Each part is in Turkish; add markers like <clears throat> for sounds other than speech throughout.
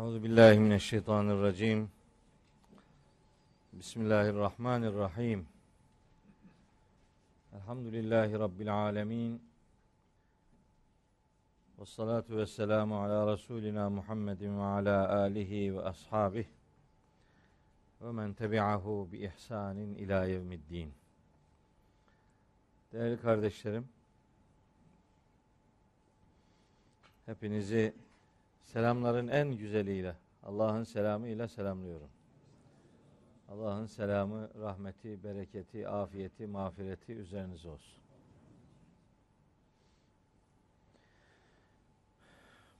Euzu billahi mineşşeytanirracim. Bismillahirrahmanirrahim. Elhamdülillahi rabbil alamin. Ves salatu vesselamu ala Resulina Muhammedin ve ala alihi ve ashabih ve men tebi'ahu bi ihsanin ila yevmiddin. Değerli kardeşlerim, hepinizi selamların en güzeliyle, Allah'ın selamı ile selamlıyorum. Allah'ın selamı, rahmeti, bereketi, afiyeti, mağfireti üzerinize olsun.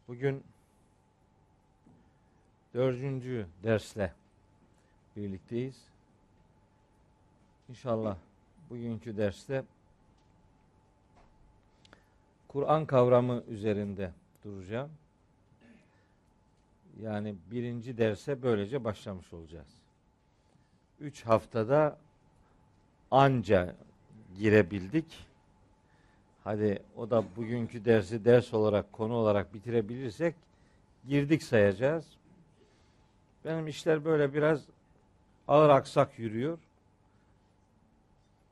Bugün dördüncü dersle birlikteyiz. İnşallah bugünkü derste Kur'an kavramı üzerinde duracağım. Yani birinci derse böylece başlamış olacağız. Üç haftada anca girebildik. Hadi o da bugünkü dersi ders olarak, konu olarak bitirebilirsek girdik sayacağız. Benim işler böyle biraz ağır aksak yürüyor.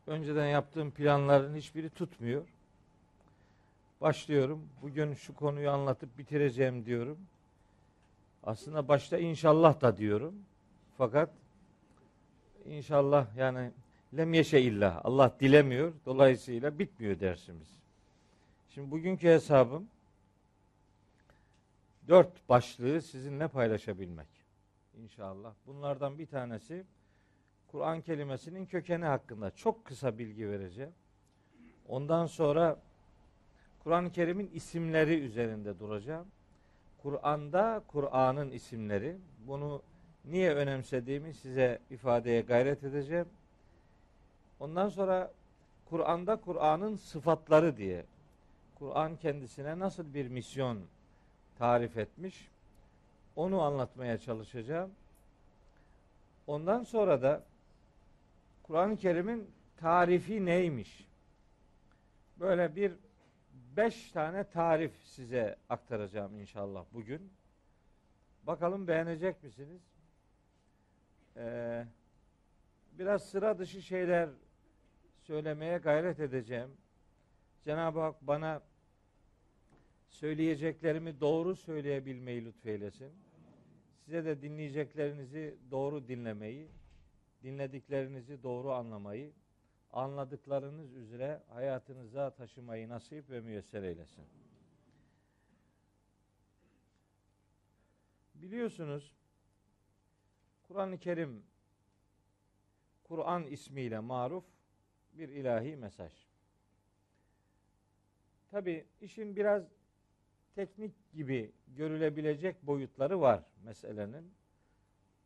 Önceden yaptığım planların hiçbiri tutmuyor. Başlıyorum. Bugün şu konuyu anlatıp bitireceğim diyorum. Aslında başta inşallah da diyorum. Fakat inşallah yani lem yeşe illah. Allah dilemiyor. Dolayısıyla bitmiyor dersimiz. Şimdi bugünkü hesabım dört başlığı sizinle paylaşabilmek. İnşallah. Bunlardan bir tanesi Kur'an kelimesinin kökeni hakkında çok kısa bilgi vereceğim. Ondan sonra Kur'an-ı Kerim'in isimleri üzerinde duracağım. Kur'an'da Kur'an'ın isimleri. Bunu niye önemsediğimi size ifadeye gayret edeceğim. Ondan sonra Kur'an'da Kur'an'ın sıfatları diye Kur'an kendisine nasıl bir misyon tarif etmiş onu anlatmaya çalışacağım. Ondan sonra da Kur'an-ı Kerim'in tarifi neymiş? Böyle bir beş tane tarif size aktaracağım inşallah bugün. Bakalım beğenecek misiniz? Ee, biraz sıra dışı şeyler söylemeye gayret edeceğim. Cenab-ı Hak bana söyleyeceklerimi doğru söyleyebilmeyi lütfeylesin. Size de dinleyeceklerinizi doğru dinlemeyi, dinlediklerinizi doğru anlamayı, anladıklarınız üzere hayatınıza taşımayı nasip ve müyesser eylesin. Biliyorsunuz Kur'an-ı Kerim Kur'an ismiyle maruf bir ilahi mesaj. Tabi işin biraz teknik gibi görülebilecek boyutları var meselenin.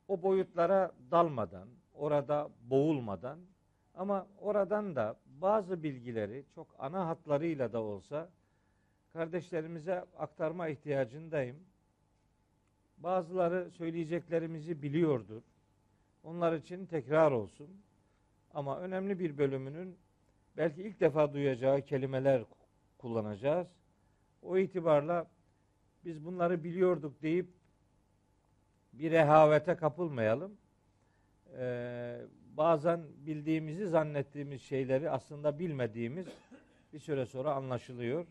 O boyutlara dalmadan, orada boğulmadan ama oradan da bazı bilgileri çok ana hatlarıyla da olsa kardeşlerimize aktarma ihtiyacındayım. Bazıları söyleyeceklerimizi biliyordur. Onlar için tekrar olsun. Ama önemli bir bölümünün belki ilk defa duyacağı kelimeler kullanacağız. O itibarla biz bunları biliyorduk deyip bir rehavete kapılmayalım. Ee, bazen bildiğimizi zannettiğimiz şeyleri aslında bilmediğimiz bir süre sonra anlaşılıyor.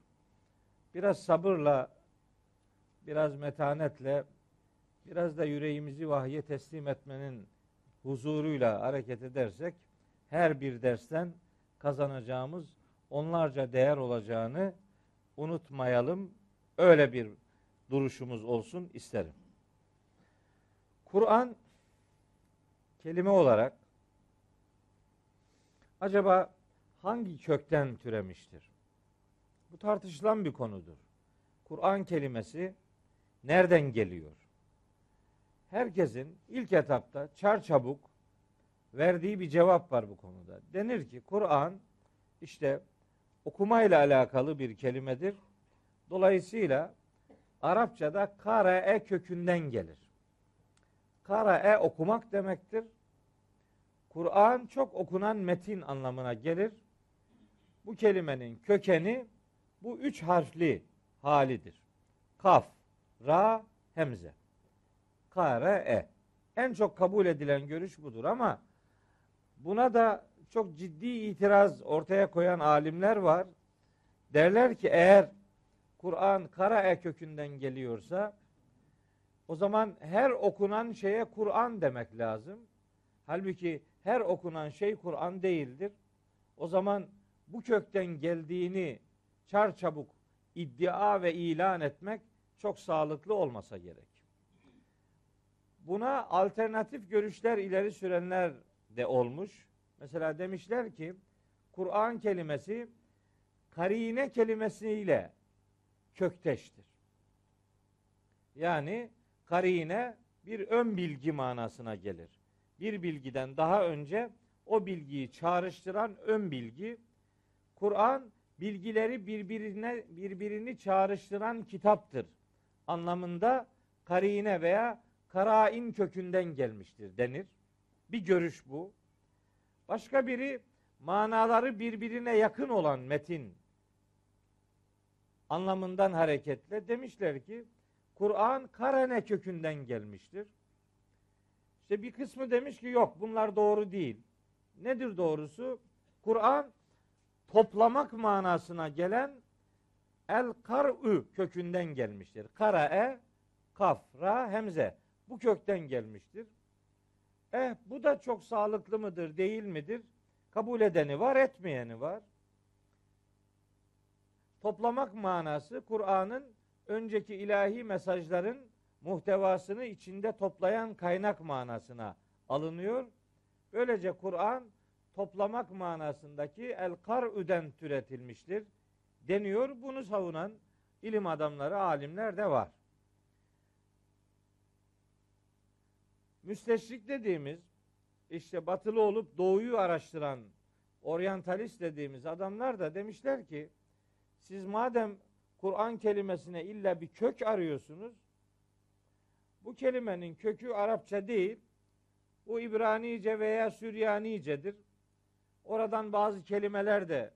Biraz sabırla, biraz metanetle, biraz da yüreğimizi vahye teslim etmenin huzuruyla hareket edersek her bir dersten kazanacağımız onlarca değer olacağını unutmayalım. Öyle bir duruşumuz olsun isterim. Kur'an kelime olarak acaba hangi kökten türemiştir? Bu tartışılan bir konudur. Kur'an kelimesi nereden geliyor? Herkesin ilk etapta çar çabuk verdiği bir cevap var bu konuda. Denir ki Kur'an işte okumayla alakalı bir kelimedir. Dolayısıyla Arapçada karae kökünden gelir. Karae okumak demektir. Kur'an çok okunan metin anlamına gelir. Bu kelimenin kökeni bu üç harfli halidir. Kaf, ra, hemze. kare. En çok kabul edilen görüş budur ama buna da çok ciddi itiraz ortaya koyan alimler var. Derler ki eğer Kur'an kara e kökünden geliyorsa o zaman her okunan şeye Kur'an demek lazım. Halbuki her okunan şey Kur'an değildir. O zaman bu kökten geldiğini çarçabuk iddia ve ilan etmek çok sağlıklı olmasa gerek. Buna alternatif görüşler ileri sürenler de olmuş. Mesela demişler ki Kur'an kelimesi karine kelimesiyle kökteştir. Yani karine bir ön bilgi manasına gelir. Bir bilgiden daha önce o bilgiyi çağrıştıran ön bilgi. Kur'an bilgileri birbirine birbirini çağrıştıran kitaptır anlamında karine veya karain kökünden gelmiştir denir. Bir görüş bu. Başka biri manaları birbirine yakın olan metin anlamından hareketle demişler ki Kur'an karene kökünden gelmiştir. İşte bir kısmı demiş ki yok bunlar doğru değil. Nedir doğrusu? Kur'an toplamak manasına gelen el kar'ü kökünden gelmiştir. Karae, kaf, ra, hemze. Bu kökten gelmiştir. Eh bu da çok sağlıklı mıdır, değil midir? Kabul edeni var, etmeyeni var. Toplamak manası Kur'an'ın önceki ilahi mesajların muhtevasını içinde toplayan kaynak manasına alınıyor. Böylece Kur'an toplamak manasındaki el kar'üden türetilmiştir deniyor. Bunu savunan ilim adamları, alimler de var. Müsteşrik dediğimiz işte batılı olup doğuyu araştıran oryantalist dediğimiz adamlar da demişler ki siz madem Kur'an kelimesine illa bir kök arıyorsunuz bu kelimenin kökü Arapça değil bu İbranice veya Süryanicedir. Oradan bazı kelimeler de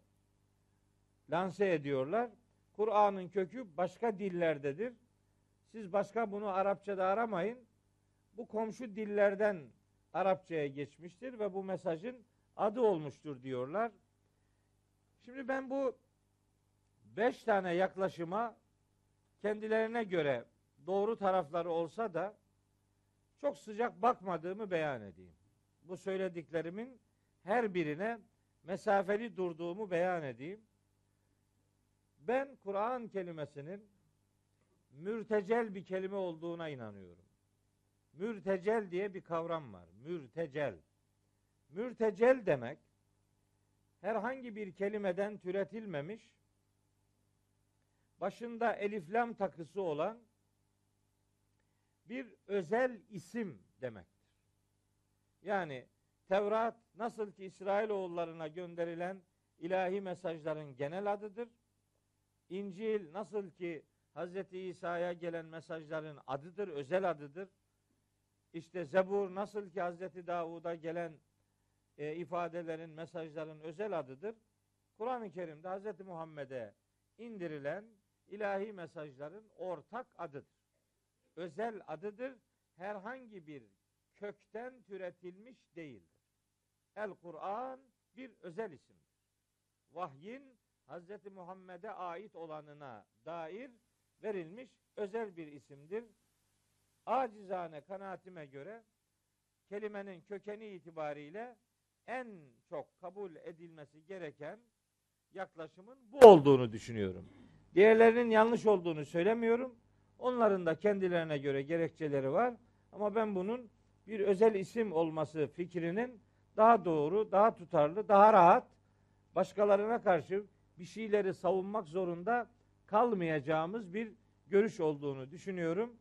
lanse ediyorlar. Kur'an'ın kökü başka dillerdedir. Siz başka bunu Arapçada aramayın. Bu komşu dillerden Arapçaya geçmiştir ve bu mesajın adı olmuştur diyorlar. Şimdi ben bu beş tane yaklaşıma kendilerine göre doğru tarafları olsa da çok sıcak bakmadığımı beyan edeyim. Bu söylediklerimin her birine mesafeli durduğumu beyan edeyim. Ben Kur'an kelimesinin mürtecel bir kelime olduğuna inanıyorum. Mürtecel diye bir kavram var. Mürtecel. Mürtecel demek herhangi bir kelimeden türetilmemiş başında eliflam takısı olan bir özel isim demektir. Yani Tevrat nasıl ki İsrailoğullarına gönderilen ilahi mesajların genel adıdır. İncil nasıl ki Hz. İsa'ya gelen mesajların adıdır, özel adıdır. İşte Zebur nasıl ki Hz. Davud'a gelen e, ifadelerin, mesajların özel adıdır. Kur'an-ı Kerim'de Hz. Muhammed'e indirilen ilahi mesajların ortak adıdır. Özel adıdır. Herhangi bir kökten türetilmiş değildir. El Kur'an bir özel isimdir. Vahyin Hz. Muhammed'e ait olanına dair verilmiş özel bir isimdir. Acizane kanaatime göre kelimenin kökeni itibariyle en çok kabul edilmesi gereken yaklaşımın bu olduğunu düşünüyorum. Diğerlerinin yanlış olduğunu söylemiyorum. Onların da kendilerine göre gerekçeleri var. Ama ben bunun bir özel isim olması fikrinin daha doğru, daha tutarlı, daha rahat başkalarına karşı bir şeyleri savunmak zorunda kalmayacağımız bir görüş olduğunu düşünüyorum.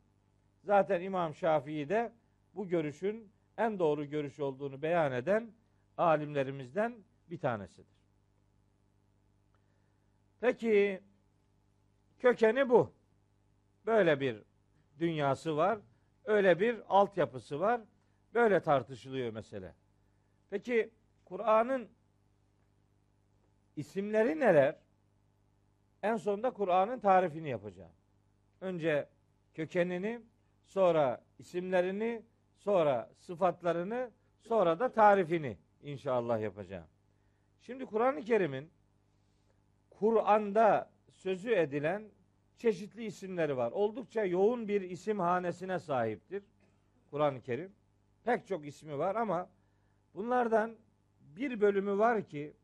Zaten İmam Şafii de bu görüşün en doğru görüş olduğunu beyan eden alimlerimizden bir tanesidir. Peki kökeni bu. Böyle bir dünyası var. Öyle bir altyapısı var. Böyle tartışılıyor mesele. Peki Kur'an'ın isimleri neler? En sonunda Kur'an'ın tarifini yapacağım. Önce kökenini, sonra isimlerini, sonra sıfatlarını, sonra da tarifini inşallah yapacağım. Şimdi Kur'an-ı Kerim'in Kur'an'da sözü edilen çeşitli isimleri var. Oldukça yoğun bir isim hanesine sahiptir Kur'an-ı Kerim. Pek çok ismi var ama bunlardan bir bölümü var ki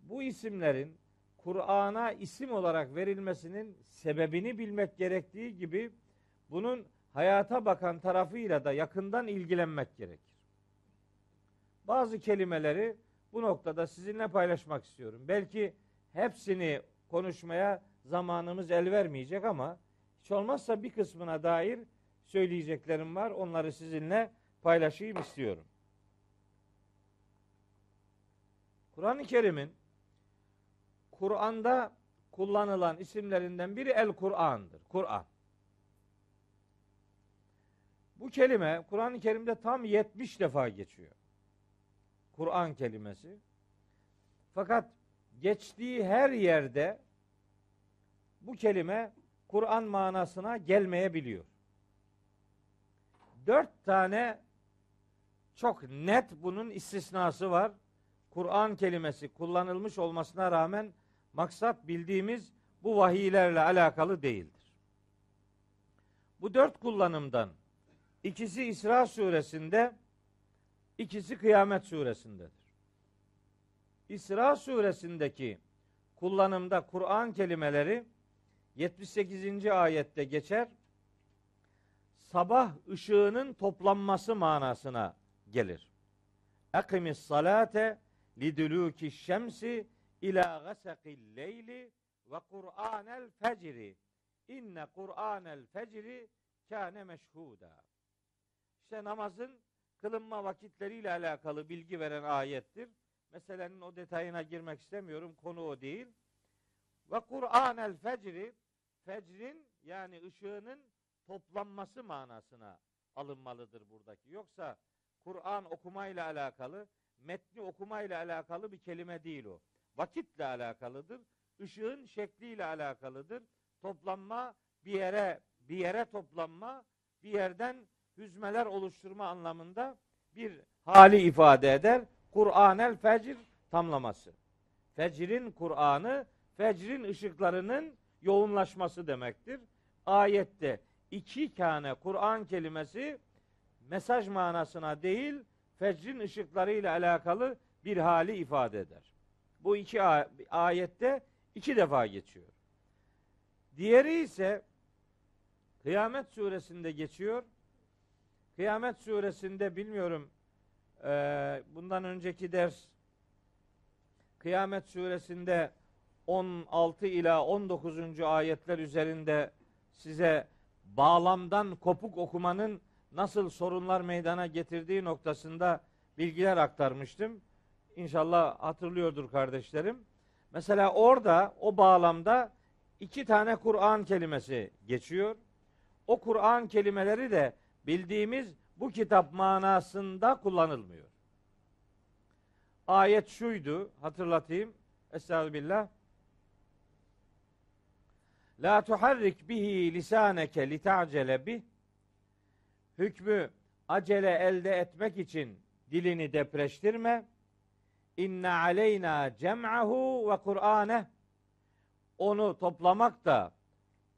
bu isimlerin Kur'an'a isim olarak verilmesinin sebebini bilmek gerektiği gibi bunun hayata bakan tarafıyla da yakından ilgilenmek gerekir. Bazı kelimeleri bu noktada sizinle paylaşmak istiyorum. Belki hepsini konuşmaya zamanımız el vermeyecek ama hiç olmazsa bir kısmına dair söyleyeceklerim var. Onları sizinle paylaşayım istiyorum. Kur'an-ı Kerim'in Kur'an'da kullanılan isimlerinden biri El Kur'an'dır. Kur'an. Bu kelime Kur'an-ı Kerim'de tam 70 defa geçiyor. Kur'an kelimesi. Fakat geçtiği her yerde bu kelime Kur'an manasına gelmeyebiliyor. Dört tane çok net bunun istisnası var. Kur'an kelimesi kullanılmış olmasına rağmen maksat bildiğimiz bu vahiylerle alakalı değildir. Bu dört kullanımdan ikisi İsra suresinde, ikisi Kıyamet suresindedir. İsra suresindeki kullanımda Kur'an kelimeleri 78. ayette geçer. Sabah ışığının toplanması manasına gelir. Akimis salate liduluki şemsi ila gasakil leyli ve Kur'anel fecri. İnne Kur'anel fecri kâne meşhuda. İşte namazın kılınma vakitleriyle alakalı bilgi veren ayettir. Meselenin o detayına girmek istemiyorum. Konu o değil. Ve Kur'anel fecri fecrin yani ışığının toplanması manasına alınmalıdır buradaki. Yoksa Kur'an okumayla alakalı, metni okumayla alakalı bir kelime değil o. Vakitle alakalıdır. Işığın şekliyle alakalıdır. Toplanma bir yere bir yere toplanma, bir yerden hüzmeler oluşturma anlamında bir hali ifade eder. Kur'anel fecr tamlaması. Fecrin Kur'an'ı, fecrin ışıklarının yoğunlaşması demektir. Ayette iki tane Kur'an kelimesi mesaj manasına değil, fecrin ışıklarıyla alakalı bir hali ifade eder. Bu iki ayette iki defa geçiyor. Diğeri ise Kıyamet suresinde geçiyor. Kıyamet suresinde bilmiyorum bundan önceki ders Kıyamet suresinde 16 ila 19. ayetler üzerinde size bağlamdan kopuk okumanın nasıl sorunlar meydana getirdiği noktasında bilgiler aktarmıştım. İnşallah hatırlıyordur kardeşlerim. Mesela orada o bağlamda iki tane Kur'an kelimesi geçiyor. O Kur'an kelimeleri de bildiğimiz bu kitap manasında kullanılmıyor. Ayet şuydu hatırlatayım. Estağfirullah. La tuharrik bihi lisaneke li ta'cele bih. Hükmü acele elde etmek için dilini depreştirme. İnne aleyna cem'ahu ve Kur'ane. Onu toplamak da,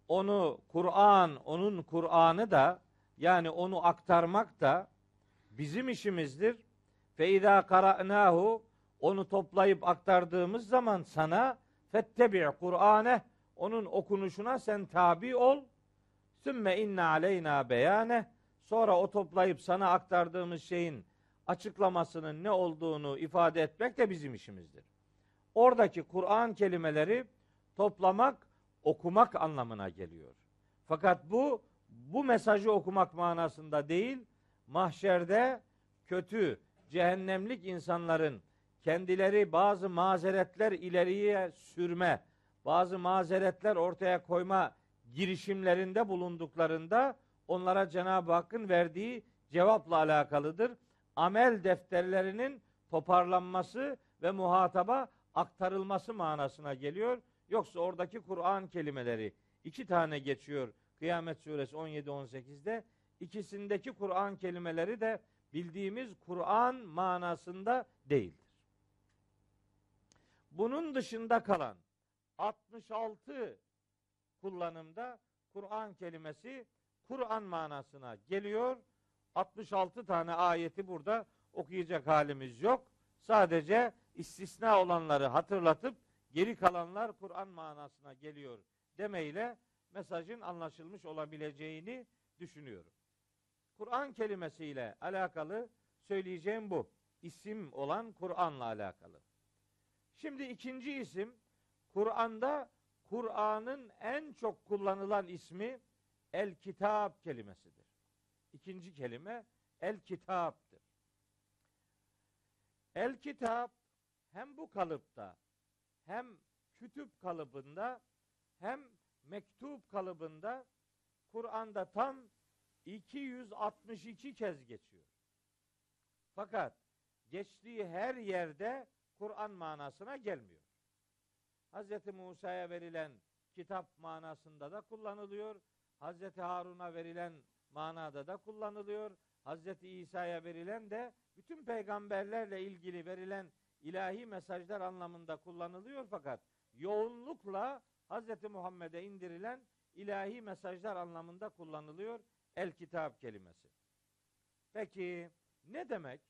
onu Kur'an, onun Kur'an'ı da yani onu aktarmak da bizim işimizdir. Fe izâ kara'nâhu onu toplayıp aktardığımız zaman sana fettebi' Kur'ane onun okunuşuna sen tabi ol. Sümme inne aleyna beyane. Sonra o toplayıp sana aktardığımız şeyin açıklamasının ne olduğunu ifade etmek de bizim işimizdir. Oradaki Kur'an kelimeleri toplamak, okumak anlamına geliyor. Fakat bu bu mesajı okumak manasında değil, mahşerde kötü, cehennemlik insanların kendileri bazı mazeretler ileriye sürme, bazı mazeretler ortaya koyma girişimlerinde bulunduklarında onlara Cenab-ı Hakk'ın verdiği cevapla alakalıdır. Amel defterlerinin toparlanması ve muhataba aktarılması manasına geliyor. Yoksa oradaki Kur'an kelimeleri iki tane geçiyor Kıyamet suresi 17-18'de ikisindeki Kur'an kelimeleri de bildiğimiz Kur'an manasında değildir. Bunun dışında kalan 66 kullanımda Kur'an kelimesi Kur'an manasına geliyor. 66 tane ayeti burada okuyacak halimiz yok. Sadece istisna olanları hatırlatıp geri kalanlar Kur'an manasına geliyor demeyle mesajın anlaşılmış olabileceğini düşünüyorum. Kur'an kelimesiyle alakalı söyleyeceğim bu. İsim olan Kur'an'la alakalı. Şimdi ikinci isim Kur'an'da Kur'an'ın en çok kullanılan ismi El Kitap kelimesidir. İkinci kelime El Kitap'tır. El Kitap hem bu kalıpta hem kütüp kalıbında hem mektup kalıbında Kur'an'da tam 262 kez geçiyor. Fakat geçtiği her yerde Kur'an manasına gelmiyor. Hz. Musa'ya verilen kitap manasında da kullanılıyor. Hz. Harun'a verilen manada da kullanılıyor. Hz. İsa'ya verilen de bütün peygamberlerle ilgili verilen ilahi mesajlar anlamında kullanılıyor fakat yoğunlukla Hz. Muhammed'e indirilen ilahi mesajlar anlamında kullanılıyor el kitap kelimesi. Peki ne demek?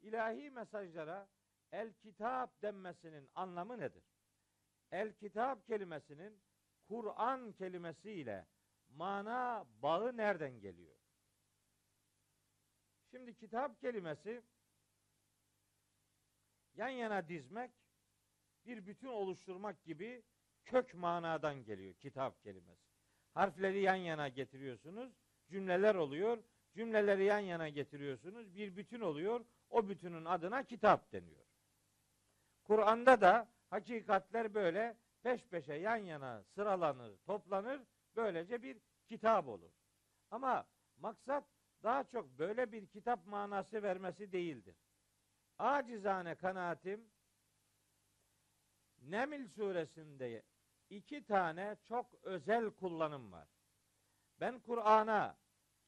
İlahi mesajlara el kitap denmesinin anlamı nedir? El kitap kelimesinin Kur'an kelimesiyle mana bağı nereden geliyor? Şimdi kitap kelimesi yan yana dizmek, bir bütün oluşturmak gibi kök manadan geliyor kitap kelimesi. Harfleri yan yana getiriyorsunuz, cümleler oluyor. Cümleleri yan yana getiriyorsunuz, bir bütün oluyor. O bütünün adına kitap deniyor. Kur'an'da da hakikatler böyle peş peşe yan yana sıralanır, toplanır. Böylece bir kitap olur. Ama maksat daha çok böyle bir kitap manası vermesi değildir. Acizane kanaatim Nemil suresinde iki tane çok özel kullanım var. Ben Kur'an'a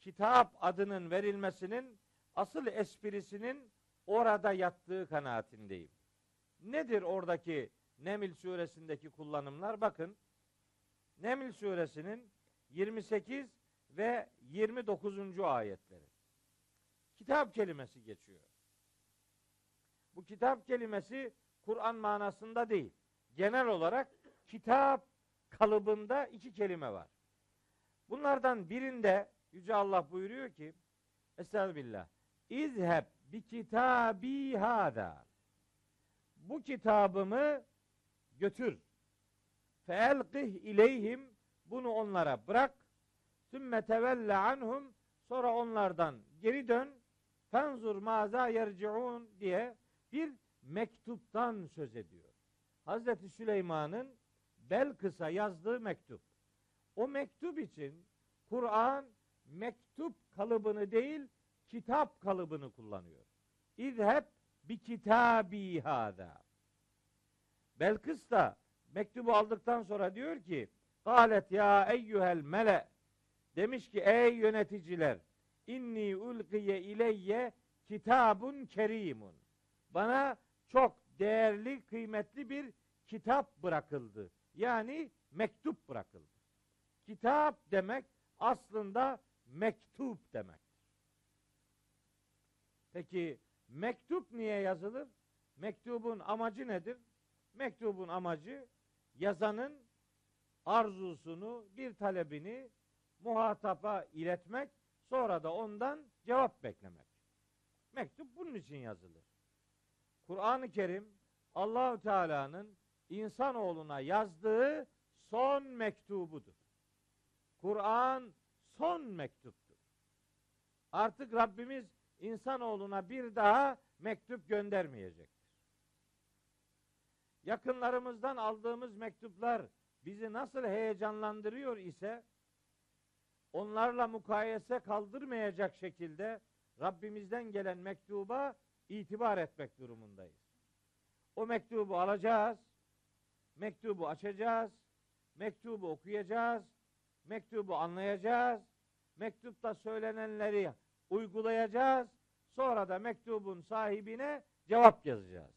kitap adının verilmesinin asıl esprisinin orada yattığı kanaatindeyim. Nedir oradaki Nemil suresindeki kullanımlar? Bakın Nemil suresinin 28 ve 29. ayetleri. Kitap kelimesi geçiyor. Bu kitap kelimesi Kur'an manasında değil. Genel olarak kitap kalıbında iki kelime var. Bunlardan birinde Yüce Allah buyuruyor ki Estağfirullah. İzheb bi kitabi hada. Bu kitabımı götür. Feelqih ileyhim bunu onlara bırak. Sümme tevelle anhum sonra onlardan geri dön. Fenzur maza yerciun diye bir mektuptan söz ediyor. Hazreti Süleyman'ın Belkıs'a yazdığı mektup. O mektup için Kur'an mektup kalıbını değil kitap kalıbını kullanıyor. İzheb bi kitabi hada. Belkıs da mektubu aldıktan sonra diyor ki Galet ya eyyuhel mele demiş ki ey yöneticiler inni ulkiye ileyye kitabun kerimun bana çok değerli kıymetli bir kitap bırakıldı. Yani mektup bırakıldı. Kitap demek aslında mektup demek. Peki mektup niye yazılır? Mektubun amacı nedir? Mektubun amacı yazanın arzusunu, bir talebini muhataba iletmek, sonra da ondan cevap beklemek. Mektup bunun için yazılır. Kur'an-ı Kerim Allahu Teala'nın insanoğluna yazdığı son mektubudur. Kur'an son mektuptur. Artık Rabbimiz insanoğluna bir daha mektup göndermeyecektir. Yakınlarımızdan aldığımız mektuplar bizi nasıl heyecanlandırıyor ise onlarla mukayese kaldırmayacak şekilde Rabbimizden gelen mektuba itibar etmek durumundayız. O mektubu alacağız, mektubu açacağız, mektubu okuyacağız, Mektubu anlayacağız. Mektupta söylenenleri uygulayacağız. Sonra da mektubun sahibine cevap yazacağız.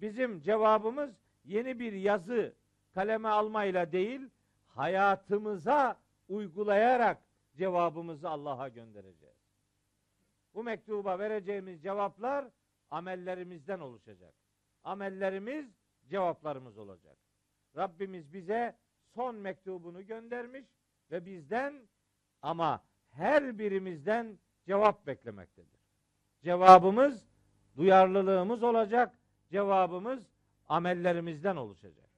Bizim cevabımız yeni bir yazı kaleme almayla değil, hayatımıza uygulayarak cevabımızı Allah'a göndereceğiz. Bu mektuba vereceğimiz cevaplar amellerimizden oluşacak. Amellerimiz cevaplarımız olacak. Rabbimiz bize son mektubunu göndermiş ve bizden ama her birimizden cevap beklemektedir. Cevabımız duyarlılığımız olacak. Cevabımız amellerimizden oluşacak.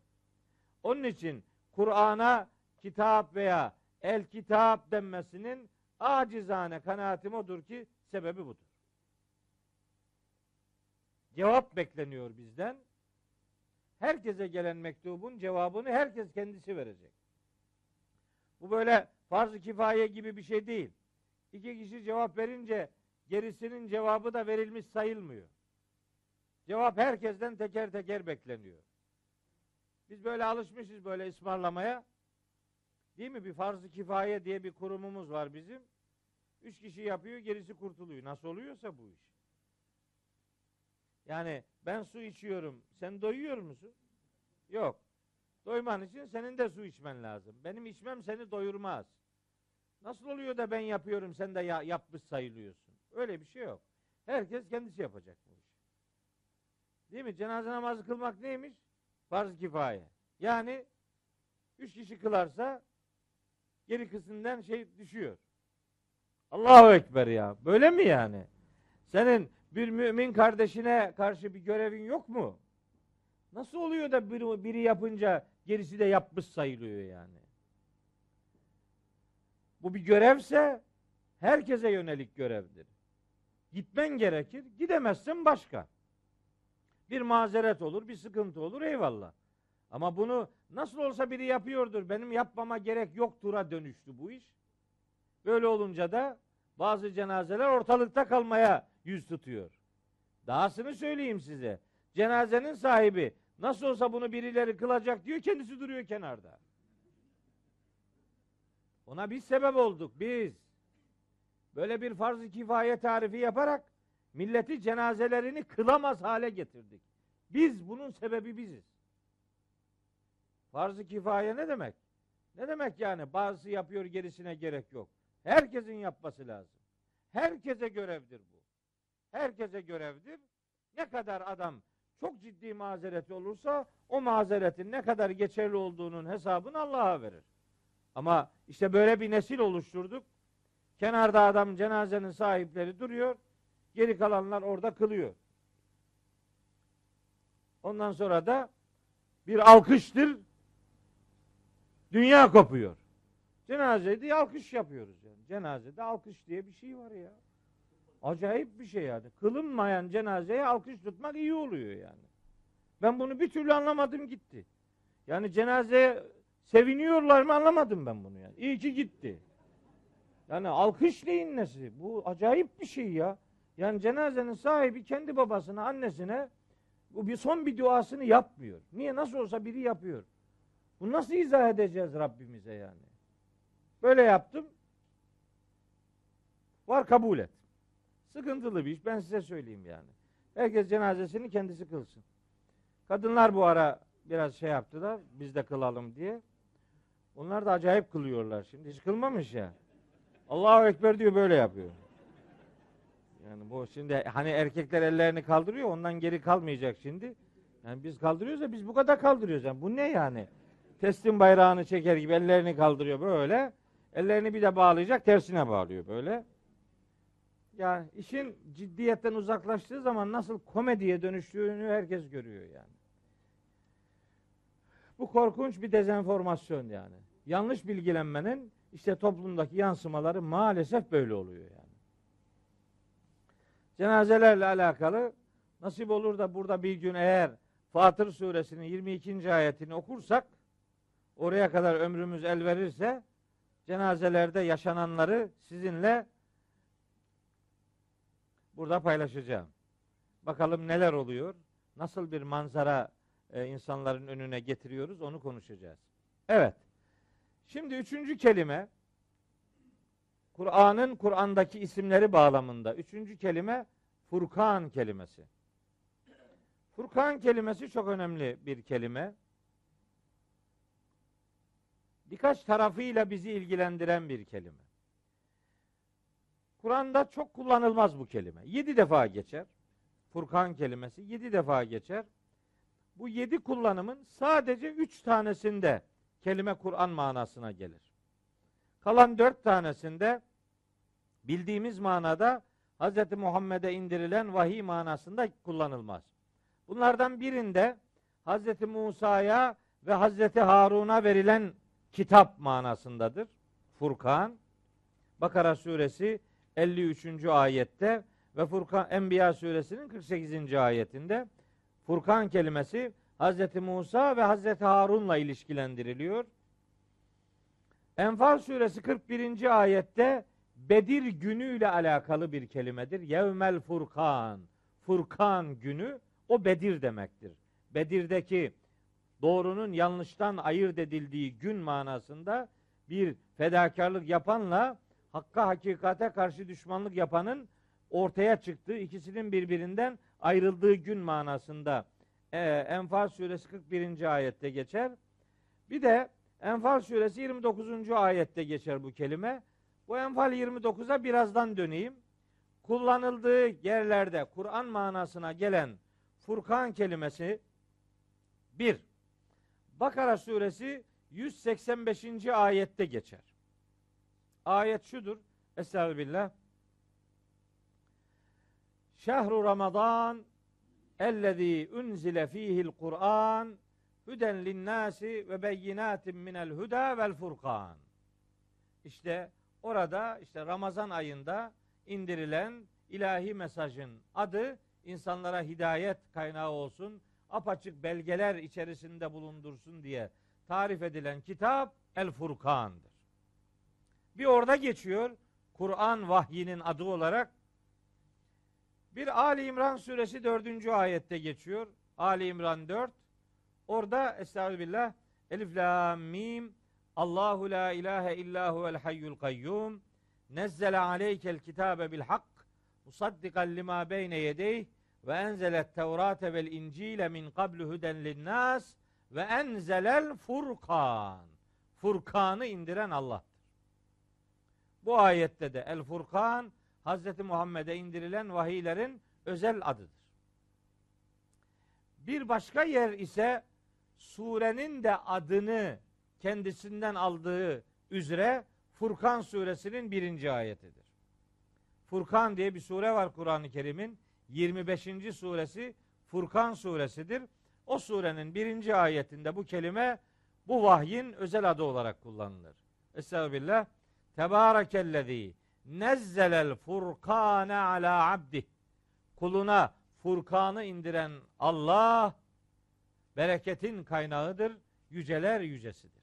Onun için Kur'an'a kitap veya el kitap denmesinin acizane kanaatim odur ki sebebi budur. Cevap bekleniyor bizden. Herkese gelen mektubun cevabını herkes kendisi verecek. Bu böyle farz-ı kifaye gibi bir şey değil. İki kişi cevap verince gerisinin cevabı da verilmiş sayılmıyor. Cevap herkesten teker teker bekleniyor. Biz böyle alışmışız böyle ısmarlamaya. Değil mi? Bir farz-ı kifaye diye bir kurumumuz var bizim. Üç kişi yapıyor, gerisi kurtuluyor. Nasıl oluyorsa bu iş. Yani ben su içiyorum. Sen doyuyor musun? Yok. Doyman için senin de su içmen lazım. Benim içmem seni doyurmaz. Nasıl oluyor da ben yapıyorum sen de ya, yapmış sayılıyorsun. Öyle bir şey yok. Herkes kendisi yapacak bu işi. Değil mi? Cenaze namazı kılmak neymiş? Farz-ı kifaye. Yani üç kişi kılarsa geri kısımdan şey düşüyor. Allahu Ekber ya. Böyle mi yani? Senin bir mümin kardeşine karşı bir görevin yok mu? Nasıl oluyor da biri, biri yapınca gerisi de yapmış sayılıyor yani? Bu bir görevse herkese yönelik görevdir. Gitmen gerekir, gidemezsin başka. Bir mazeret olur, bir sıkıntı olur eyvallah. Ama bunu nasıl olsa biri yapıyordur, benim yapmama gerek yoktur'a dönüştü bu iş. Böyle olunca da bazı cenazeler ortalıkta kalmaya yüz tutuyor. Dahasını söyleyeyim size. Cenazenin sahibi nasıl olsa bunu birileri kılacak diyor, kendisi duruyor kenarda. Ona biz sebep olduk biz. Böyle bir farz-ı kifaye tarifi yaparak milleti cenazelerini kılamaz hale getirdik. Biz bunun sebebi biziz. Farz-ı kifaye ne demek? Ne demek yani? Bazısı yapıyor gerisine gerek yok. Herkesin yapması lazım. Herkese görevdir bu. Herkese görevdir. Ne kadar adam çok ciddi mazereti olursa o mazeretin ne kadar geçerli olduğunun hesabını Allah'a verir. Ama işte böyle bir nesil oluşturduk. Kenarda adam cenazenin sahipleri duruyor. Geri kalanlar orada kılıyor. Ondan sonra da bir alkıştır. Dünya kopuyor. Cenazede alkış yapıyoruz yani. Cenazede alkış diye bir şey var ya. Acayip bir şey yani. Kılınmayan cenazeye alkış tutmak iyi oluyor yani. Ben bunu bir türlü anlamadım gitti. Yani cenazeye seviniyorlar mı anlamadım ben bunu yani. İyi ki gitti. Yani alkış neyin nesi? Bu acayip bir şey ya. Yani cenazenin sahibi kendi babasına, annesine bu bir son bir duasını yapmıyor. Niye? Nasıl olsa biri yapıyor. Bu nasıl izah edeceğiz Rabbimize yani? Böyle yaptım. Var kabul et. Sıkıntılı bir iş. Ben size söyleyeyim yani. Herkes cenazesini kendisi kılsın. Kadınlar bu ara biraz şey yaptılar. Biz de kılalım diye. Onlar da acayip kılıyorlar şimdi. Hiç kılmamış ya. Allahu Ekber diyor böyle yapıyor. Yani bu şimdi hani erkekler ellerini kaldırıyor ondan geri kalmayacak şimdi. Yani biz kaldırıyoruz ya biz bu kadar kaldırıyoruz. Yani bu ne yani? Teslim bayrağını çeker gibi ellerini kaldırıyor böyle. Ellerini bir de bağlayacak tersine bağlıyor böyle. Yani işin ciddiyetten uzaklaştığı zaman nasıl komediye dönüştüğünü herkes görüyor yani. Bu korkunç bir dezenformasyon yani. Yanlış bilgilenmenin işte toplumdaki yansımaları maalesef böyle oluyor yani. Cenazelerle alakalı nasip olur da burada bir gün eğer Fatır suresinin 22. ayetini okursak oraya kadar ömrümüz el verirse cenazelerde yaşananları sizinle burada paylaşacağım. Bakalım neler oluyor? Nasıl bir manzara e, insanların önüne getiriyoruz onu konuşacağız. Evet. Şimdi üçüncü kelime Kur'an'ın Kur'an'daki isimleri bağlamında üçüncü kelime Furkan kelimesi. Furkan kelimesi çok önemli bir kelime. Birkaç tarafıyla bizi ilgilendiren bir kelime. Kur'an'da çok kullanılmaz bu kelime. Yedi defa geçer. Furkan kelimesi yedi defa geçer. Bu yedi kullanımın sadece üç tanesinde kelime Kur'an manasına gelir. Kalan dört tanesinde bildiğimiz manada Hz. Muhammed'e indirilen vahiy manasında kullanılmaz. Bunlardan birinde Hz. Musa'ya ve Hz. Harun'a verilen kitap manasındadır. Furkan. Bakara suresi 53. ayette ve Furkan Enbiya suresinin 48. ayetinde Furkan kelimesi Hz. Musa ve Hz. Harun'la ilişkilendiriliyor. Enfal suresi 41. ayette Bedir günüyle alakalı bir kelimedir. Yevmel Furkan. Furkan günü o Bedir demektir. Bedir'deki doğrunun yanlıştan ayırt edildiği gün manasında bir fedakarlık yapanla hakka hakikate karşı düşmanlık yapanın ortaya çıktığı ikisinin birbirinden ayrıldığı gün manasında e, Enfal suresi 41. ayette geçer. Bir de Enfal suresi 29. ayette geçer bu kelime. Bu Enfal 29'a birazdan döneyim. Kullanıldığı yerlerde Kur'an manasına gelen Furkan kelimesi bir Bakara suresi 185. ayette geçer. Ayet şudur. Estağfirullah. Şehru Ramazan ellezî unzile fîhil Kur'an hüden linnâsi ve beyinatin minel huda vel furkan. İşte orada işte Ramazan ayında indirilen ilahi mesajın adı insanlara hidayet kaynağı olsun, apaçık belgeler içerisinde bulundursun diye tarif edilen kitap El Furkan'dır. Bir orada geçiyor Kur'an vahyinin adı olarak. Bir Ali İmran suresi dördüncü ayette geçiyor. Ali İmran 4. Orada Estağfirullah Elif la mim Allahu la ilahe illa huvel hayyul kayyum nezzele aleykel kitabe bil hak musaddikan lima beyne yedeyh ve enzelet tevrate vel incile min qablu huden linnas ve enzelel furkan. Furkanı indiren Allah'tır. Bu ayette de El Furkan Hazreti Muhammed'e indirilen vahiylerin özel adıdır. Bir başka yer ise surenin de adını kendisinden aldığı üzere Furkan suresinin birinci ayetidir. Furkan diye bir sure var Kur'an-ı Kerim'in 25. suresi Furkan suresidir. O surenin birinci ayetinde bu kelime bu vahyin özel adı olarak kullanılır. Estağfirullah. Tebârekellezî nezzelel furkâne ala abdi. Kuluna Furkan'ı indiren Allah bereketin kaynağıdır, yüceler yücesidir.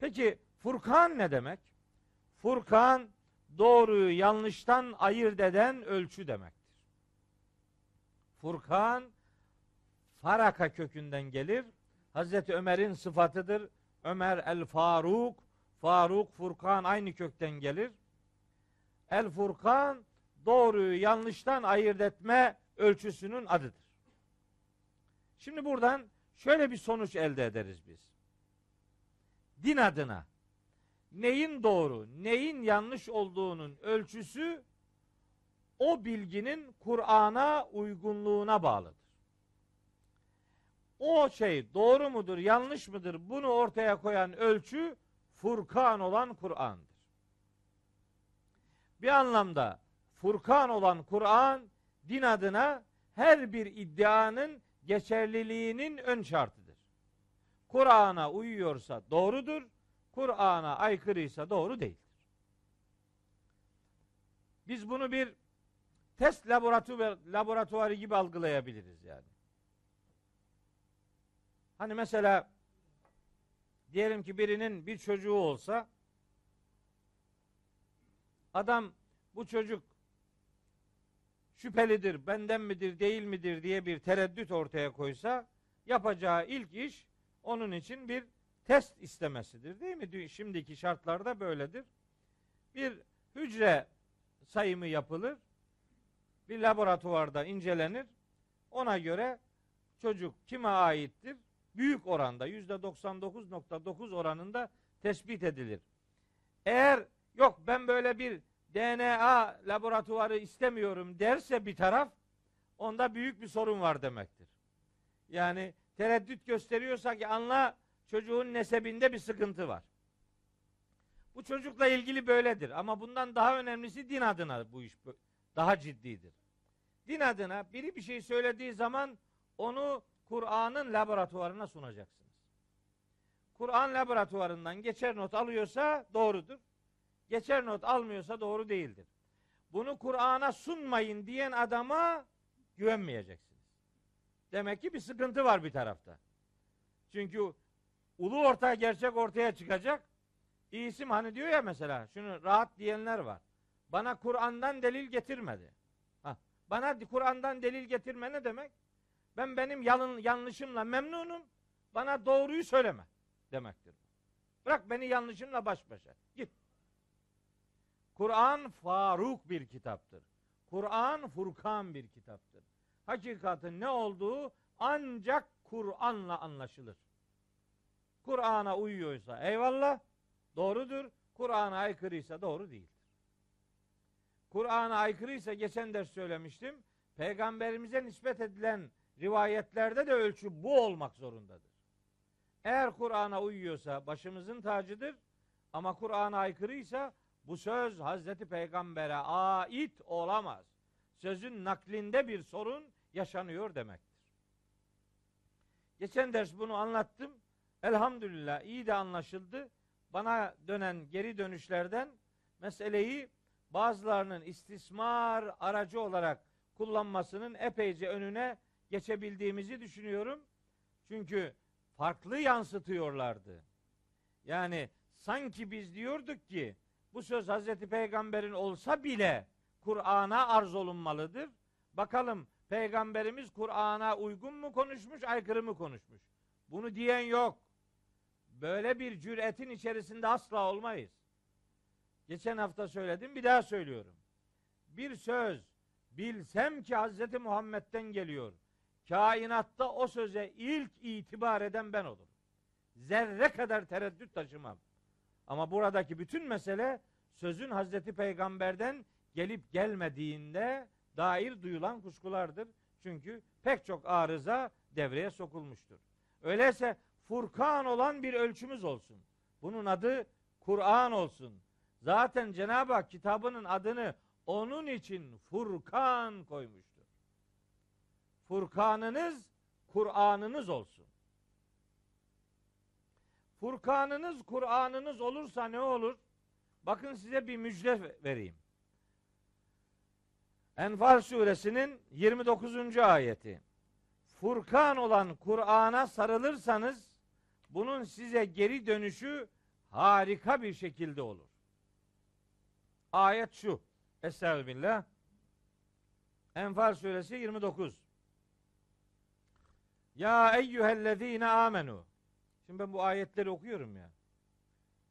Peki Furkan ne demek? Furkan doğruyu yanlıştan ayırt eden ölçü demektir. Furkan Faraka kökünden gelir. Hazreti Ömer'in sıfatıdır. Ömer el Faruk, Faruk Furkan aynı kökten gelir. El Furkan doğruyu yanlıştan ayırt etme ölçüsünün adıdır. Şimdi buradan şöyle bir sonuç elde ederiz biz. Din adına neyin doğru, neyin yanlış olduğunun ölçüsü o bilginin Kur'an'a uygunluğuna bağlıdır. O şey doğru mudur, yanlış mıdır bunu ortaya koyan ölçü Furkan olan Kur'an'dır. Bir anlamda Furkan olan Kur'an din adına her bir iddianın geçerliliğinin ön şartıdır. Kur'an'a uyuyorsa doğrudur, Kur'an'a aykırıysa doğru değildir. Biz bunu bir test laboratuvar, laboratuvarı gibi algılayabiliriz yani. Hani mesela diyelim ki birinin bir çocuğu olsa adam bu çocuk şüphelidir, benden midir, değil midir diye bir tereddüt ortaya koysa yapacağı ilk iş onun için bir test istemesidir değil mi? Şimdiki şartlarda böyledir. Bir hücre sayımı yapılır. Bir laboratuvarda incelenir. Ona göre çocuk kime aittir? Büyük oranda yüzde 99.9 oranında tespit edilir. Eğer yok ben böyle bir DNA laboratuvarı istemiyorum derse bir taraf onda büyük bir sorun var demektir. Yani tereddüt gösteriyorsa ki anla çocuğun nesebinde bir sıkıntı var. Bu çocukla ilgili böyledir ama bundan daha önemlisi din adına bu iş daha ciddidir. Din adına biri bir şey söylediği zaman onu Kur'an'ın laboratuvarına sunacaksınız. Kur'an laboratuvarından geçer not alıyorsa doğrudur. Geçer not almıyorsa doğru değildir. Bunu Kur'an'a sunmayın diyen adama güvenmeyeceksiniz. Demek ki bir sıkıntı var bir tarafta. Çünkü ulu orta gerçek ortaya çıkacak. İsim hani diyor ya mesela şunu rahat diyenler var. Bana Kur'an'dan delil getirmedi. Ha, bana Kur'an'dan delil getirme ne demek? Ben benim yalın, yanlışımla memnunum. Bana doğruyu söyleme demektir. Bırak beni yanlışımla baş başa. Git. Kur'an Faruk bir kitaptır. Kur'an Furkan bir kitaptır. Hakikatin ne olduğu ancak Kur'an'la anlaşılır. Kur'an'a uyuyorsa eyvallah doğrudur. Kur'an'a aykırıysa doğru değildir. Kur'an'a aykırıysa geçen ders söylemiştim. Peygamberimize nispet edilen rivayetlerde de ölçü bu olmak zorundadır. Eğer Kur'an'a uyuyorsa başımızın tacıdır ama Kur'an'a aykırıysa bu söz Hazreti Peygamber'e ait olamaz. Sözün naklinde bir sorun yaşanıyor demektir. Geçen ders bunu anlattım. Elhamdülillah iyi de anlaşıldı. Bana dönen geri dönüşlerden meseleyi bazılarının istismar aracı olarak kullanmasının epeyce önüne geçebildiğimizi düşünüyorum. Çünkü farklı yansıtıyorlardı. Yani sanki biz diyorduk ki bu söz Hazreti Peygamber'in olsa bile Kur'an'a arz olunmalıdır. Bakalım Peygamberimiz Kur'an'a uygun mu konuşmuş, aykırı mı konuşmuş? Bunu diyen yok. Böyle bir cüretin içerisinde asla olmayız. Geçen hafta söyledim, bir daha söylüyorum. Bir söz bilsem ki Hazreti Muhammed'den geliyor. Kainatta o söze ilk itibar eden ben olurum. Zerre kadar tereddüt taşımam. Ama buradaki bütün mesele sözün Hazreti Peygamber'den gelip gelmediğinde dair duyulan kuşkulardır. Çünkü pek çok arıza devreye sokulmuştur. Öyleyse Furkan olan bir ölçümüz olsun. Bunun adı Kur'an olsun. Zaten Cenab-ı Hak kitabının adını onun için Furkan koymuştur. Furkanınız Kur'anınız olsun. Furkanınız Kur'anınız olursa ne olur? Bakın size bir müjde vereyim. Enfal suresinin 29. ayeti. Furkan olan Kur'an'a sarılırsanız bunun size geri dönüşü harika bir şekilde olur. Ayet şu. Estağfirullah. Enfal suresi 29. Ya eyyühellezine amenu. Şimdi ben bu ayetleri okuyorum ya.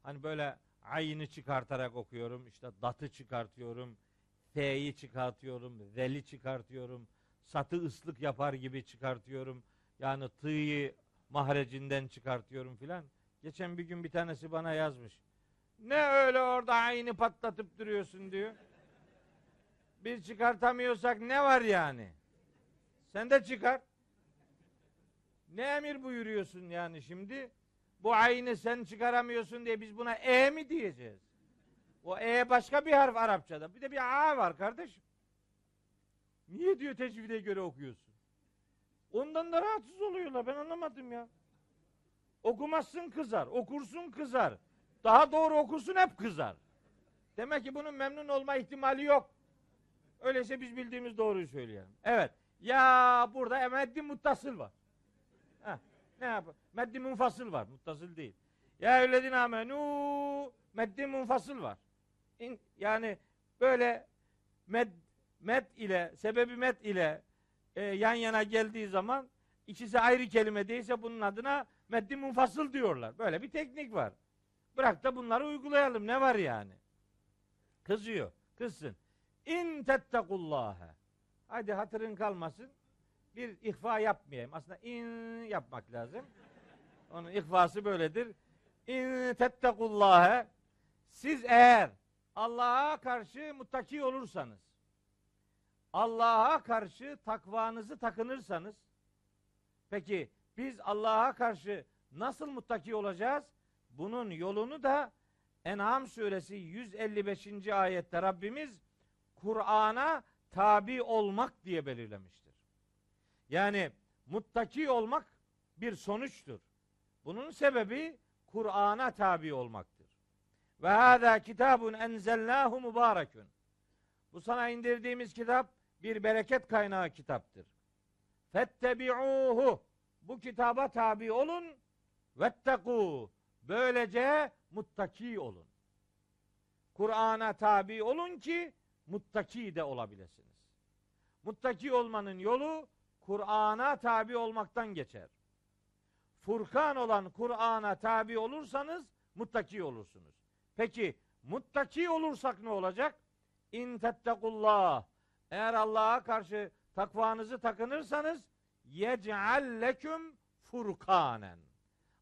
Hani böyle ayını çıkartarak okuyorum. işte datı çıkartıyorum. F'yi çıkartıyorum. Zeli çıkartıyorum. Satı ıslık yapar gibi çıkartıyorum. Yani tığ'yı mahrecinden çıkartıyorum filan. Geçen bir gün bir tanesi bana yazmış. Ne öyle orada ayını patlatıp duruyorsun diyor. Biz çıkartamıyorsak ne var yani? Sen de çıkart. Ne emir buyuruyorsun yani şimdi? Bu ayını sen çıkaramıyorsun diye biz buna e mi diyeceğiz? O e başka bir harf Arapçada. Bir de bir a var kardeşim. Niye diyor tecvide göre okuyorsun? Ondan da rahatsız oluyorlar. Ben anlamadım ya. Okumazsın kızar. Okursun kızar. Daha doğru okursun hep kızar. Demek ki bunun memnun olma ihtimali yok. Öyleyse biz bildiğimiz doğruyu söyleyelim. Evet. Ya burada emeddi muttasıl var. Ne yap? Meddi munfasıl var. Muttasıl değil. Ya öyledin amenu meddi munfasıl var. İn, yani böyle med, med ile sebebi med ile e, yan yana geldiği zaman İkisi ayrı kelime değilse bunun adına meddi munfasıl diyorlar. Böyle bir teknik var. Bırak da bunları uygulayalım. Ne var yani? Kızıyor. Kızsın. İn tettekullâhe. Hadi hatırın kalmasın. Bir ihfa yapmayayım. Aslında in yapmak lazım. Onun ihfası böyledir. İn tettekullâhe. Siz eğer Allah'a karşı muttaki olursanız, Allah'a karşı takvanızı takınırsanız, peki biz Allah'a karşı nasıl muttaki olacağız? Bunun yolunu da En'am suresi 155. ayette Rabbimiz Kur'an'a tabi olmak diye belirlemiştir. Yani muttaki olmak bir sonuçtur. Bunun sebebi Kur'an'a tabi olmaktır. Ve hâzâ kitabun enzelnâhu mübârekün. Bu sana indirdiğimiz kitap bir bereket kaynağı kitaptır. Fettebi'ûhu. Bu kitaba tabi olun. Vettekû. Böylece muttaki olun. Kur'an'a tabi olun ki muttaki de olabilirsiniz. Muttaki olmanın yolu Kur'an'a tabi olmaktan geçer. Furkan olan Kur'an'a tabi olursanız muttaki olursunuz. Peki muttaki olursak ne olacak? İn tettekullah. Eğer Allah'a karşı takvanızı takınırsanız yec'al leküm furkanen.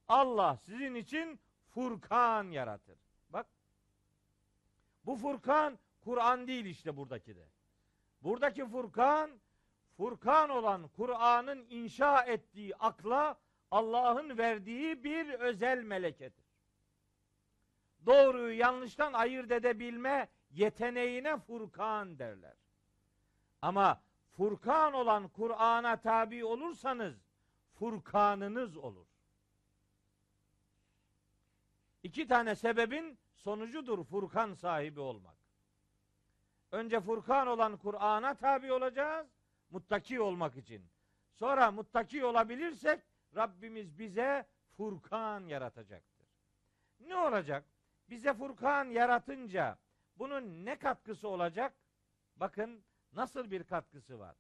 Allah sizin için furkan yaratır. Bak. Bu furkan Kur'an değil işte buradaki de. Buradaki furkan furkan olan Kur'an'ın inşa ettiği akla Allah'ın verdiği bir özel melekedir. Doğruyu yanlıştan ayırt edebilme yeteneğine furkan derler. Ama furkan olan Kur'an'a tabi olursanız furkanınız olur. İki tane sebebin sonucudur furkan sahibi olmak. Önce furkan olan Kur'an'a tabi olacağız, muttaki olmak için. Sonra muttaki olabilirsek Rabbimiz bize furkan yaratacaktır. Ne olacak? Bize furkan yaratınca bunun ne katkısı olacak? Bakın nasıl bir katkısı var.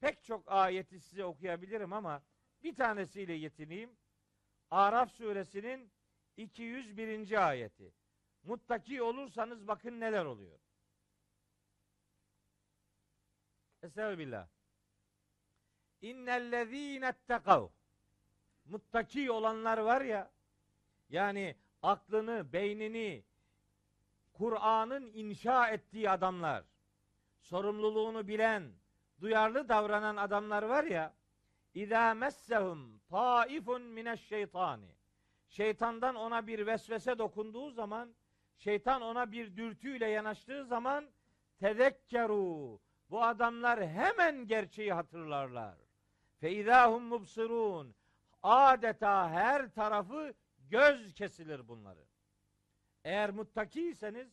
Pek çok ayeti size okuyabilirim ama bir tanesiyle yetineyim. Araf suresinin 201. ayeti. Muttaki olursanız bakın neler oluyor. Estağfirullah. İnnellezîne ettekav. Muttaki olanlar var ya, yani aklını, beynini, Kur'an'ın inşa ettiği adamlar, sorumluluğunu bilen, duyarlı davranan adamlar var ya, İzâ messehum taifun mineşşeytani. Şeytandan ona bir vesvese dokunduğu zaman, şeytan ona bir dürtüyle yanaştığı zaman tezekkeru. Bu adamlar hemen gerçeği hatırlarlar. Fe izahum mubsirun. Adeta her tarafı göz kesilir bunları. Eğer muttakiyseniz,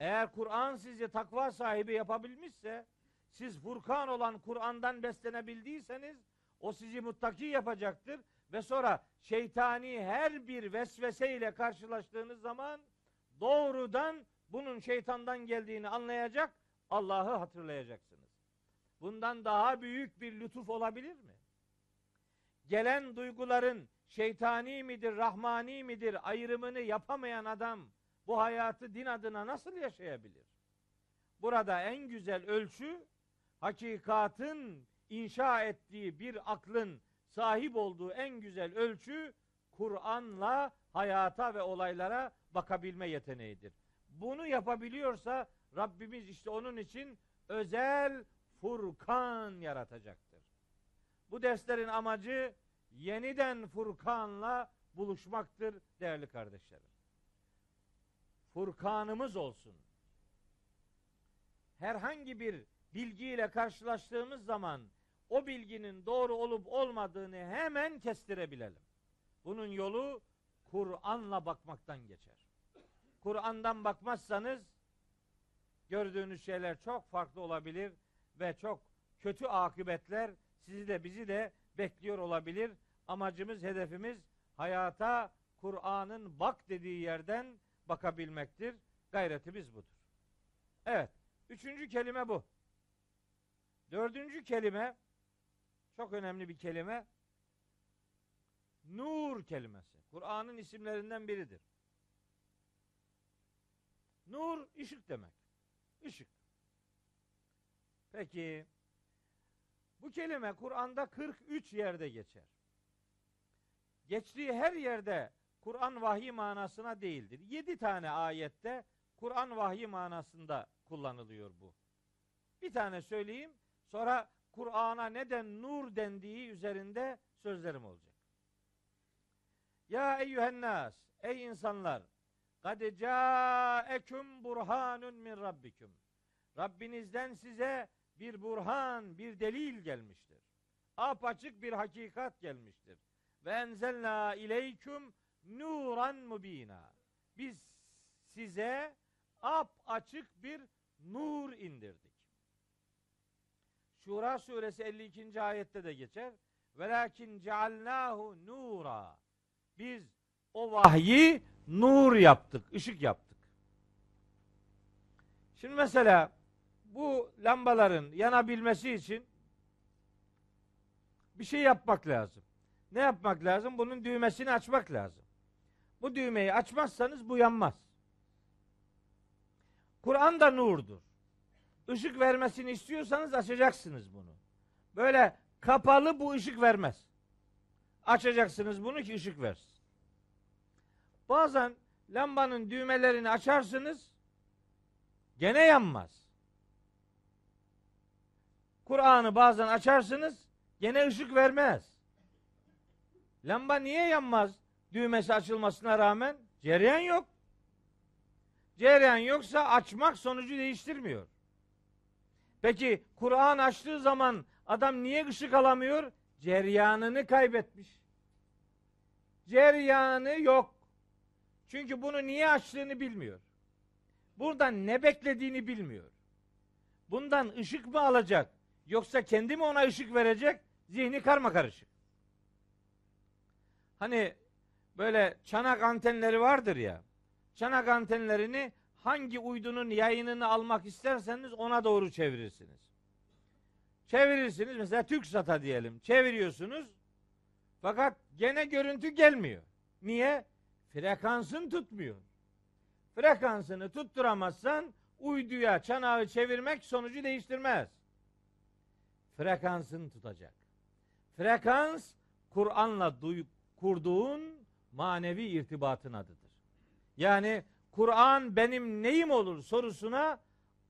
eğer Kur'an sizi takva sahibi yapabilmişse, siz Furkan olan Kur'an'dan beslenebildiyseniz, o sizi muttaki yapacaktır ve sonra şeytani her bir vesvese ile karşılaştığınız zaman doğrudan bunun şeytandan geldiğini anlayacak, Allah'ı hatırlayacaksınız. Bundan daha büyük bir lütuf olabilir mi? Gelen duyguların şeytani midir, rahmani midir ayrımını yapamayan adam bu hayatı din adına nasıl yaşayabilir? Burada en güzel ölçü hakikatın inşa ettiği bir aklın sahip olduğu en güzel ölçü Kur'an'la hayata ve olaylara bakabilme yeteneğidir. Bunu yapabiliyorsa Rabbimiz işte onun için özel Furkan yaratacaktır. Bu derslerin amacı yeniden Furkan'la buluşmaktır değerli kardeşlerim. Furkanımız olsun. Herhangi bir bilgiyle karşılaştığımız zaman o bilginin doğru olup olmadığını hemen kestirebilelim. Bunun yolu Kur'an'la bakmaktan geçer. Kur'an'dan bakmazsanız gördüğünüz şeyler çok farklı olabilir ve çok kötü akıbetler sizi de bizi de bekliyor olabilir. Amacımız, hedefimiz hayata Kur'an'ın bak dediği yerden bakabilmektir. Gayretimiz budur. Evet. Üçüncü kelime bu. Dördüncü kelime çok önemli bir kelime. nur kelimesi. Kur'an'ın isimlerinden biridir. Nur ışık demek. Işık. Peki bu kelime Kur'an'da 43 yerde geçer. Geçtiği her yerde Kur'an vahyi manasına değildir. 7 tane ayette Kur'an vahyi manasında kullanılıyor bu. Bir tane söyleyeyim. Sonra Kur'an'a neden nur dendiği üzerinde sözlerim olacak. Ya eyyühen nas, ey insanlar, kad ca'ekum burhanun min rabbikum. Rabbinizden size bir burhan, bir delil gelmiştir. Apaçık bir hakikat gelmiştir. Ve enzelna ileyküm nuran mubina. Biz size ap açık bir nur indirdik. Şura suresi 52. ayette de geçer. Velakin cealnahu nura. Biz o vahyi nur yaptık, ışık yaptık. Şimdi mesela bu lambaların yanabilmesi için bir şey yapmak lazım. Ne yapmak lazım? Bunun düğmesini açmak lazım. Bu düğmeyi açmazsanız bu yanmaz. Kur'an da nurdur. Işık vermesini istiyorsanız açacaksınız bunu. Böyle kapalı bu ışık vermez. Açacaksınız bunu ki ışık versin. Bazen lambanın düğmelerini açarsınız gene yanmaz. Kur'an'ı bazen açarsınız gene ışık vermez. Lamba niye yanmaz? Düğmesi açılmasına rağmen cereyan yok. Cereyan yoksa açmak sonucu değiştirmiyor. Peki Kur'an açtığı zaman adam niye ışık alamıyor? Ceryanını kaybetmiş. Ceryanı yok. Çünkü bunu niye açtığını bilmiyor. Buradan ne beklediğini bilmiyor. Bundan ışık mı alacak? Yoksa kendi mi ona ışık verecek? Zihni karma karışık. Hani böyle çanak antenleri vardır ya. Çanak antenlerini hangi uydunun yayınını almak isterseniz ona doğru çevirirsiniz. Çevirirsiniz mesela TürkSat'a diyelim. Çeviriyorsunuz. Fakat gene görüntü gelmiyor. Niye? Frekansın tutmuyor. Frekansını tutturamazsan uyduya çanağı çevirmek sonucu değiştirmez. Frekansın tutacak. Frekans Kur'an'la kurduğun manevi irtibatın adıdır. Yani Kur'an benim neyim olur sorusuna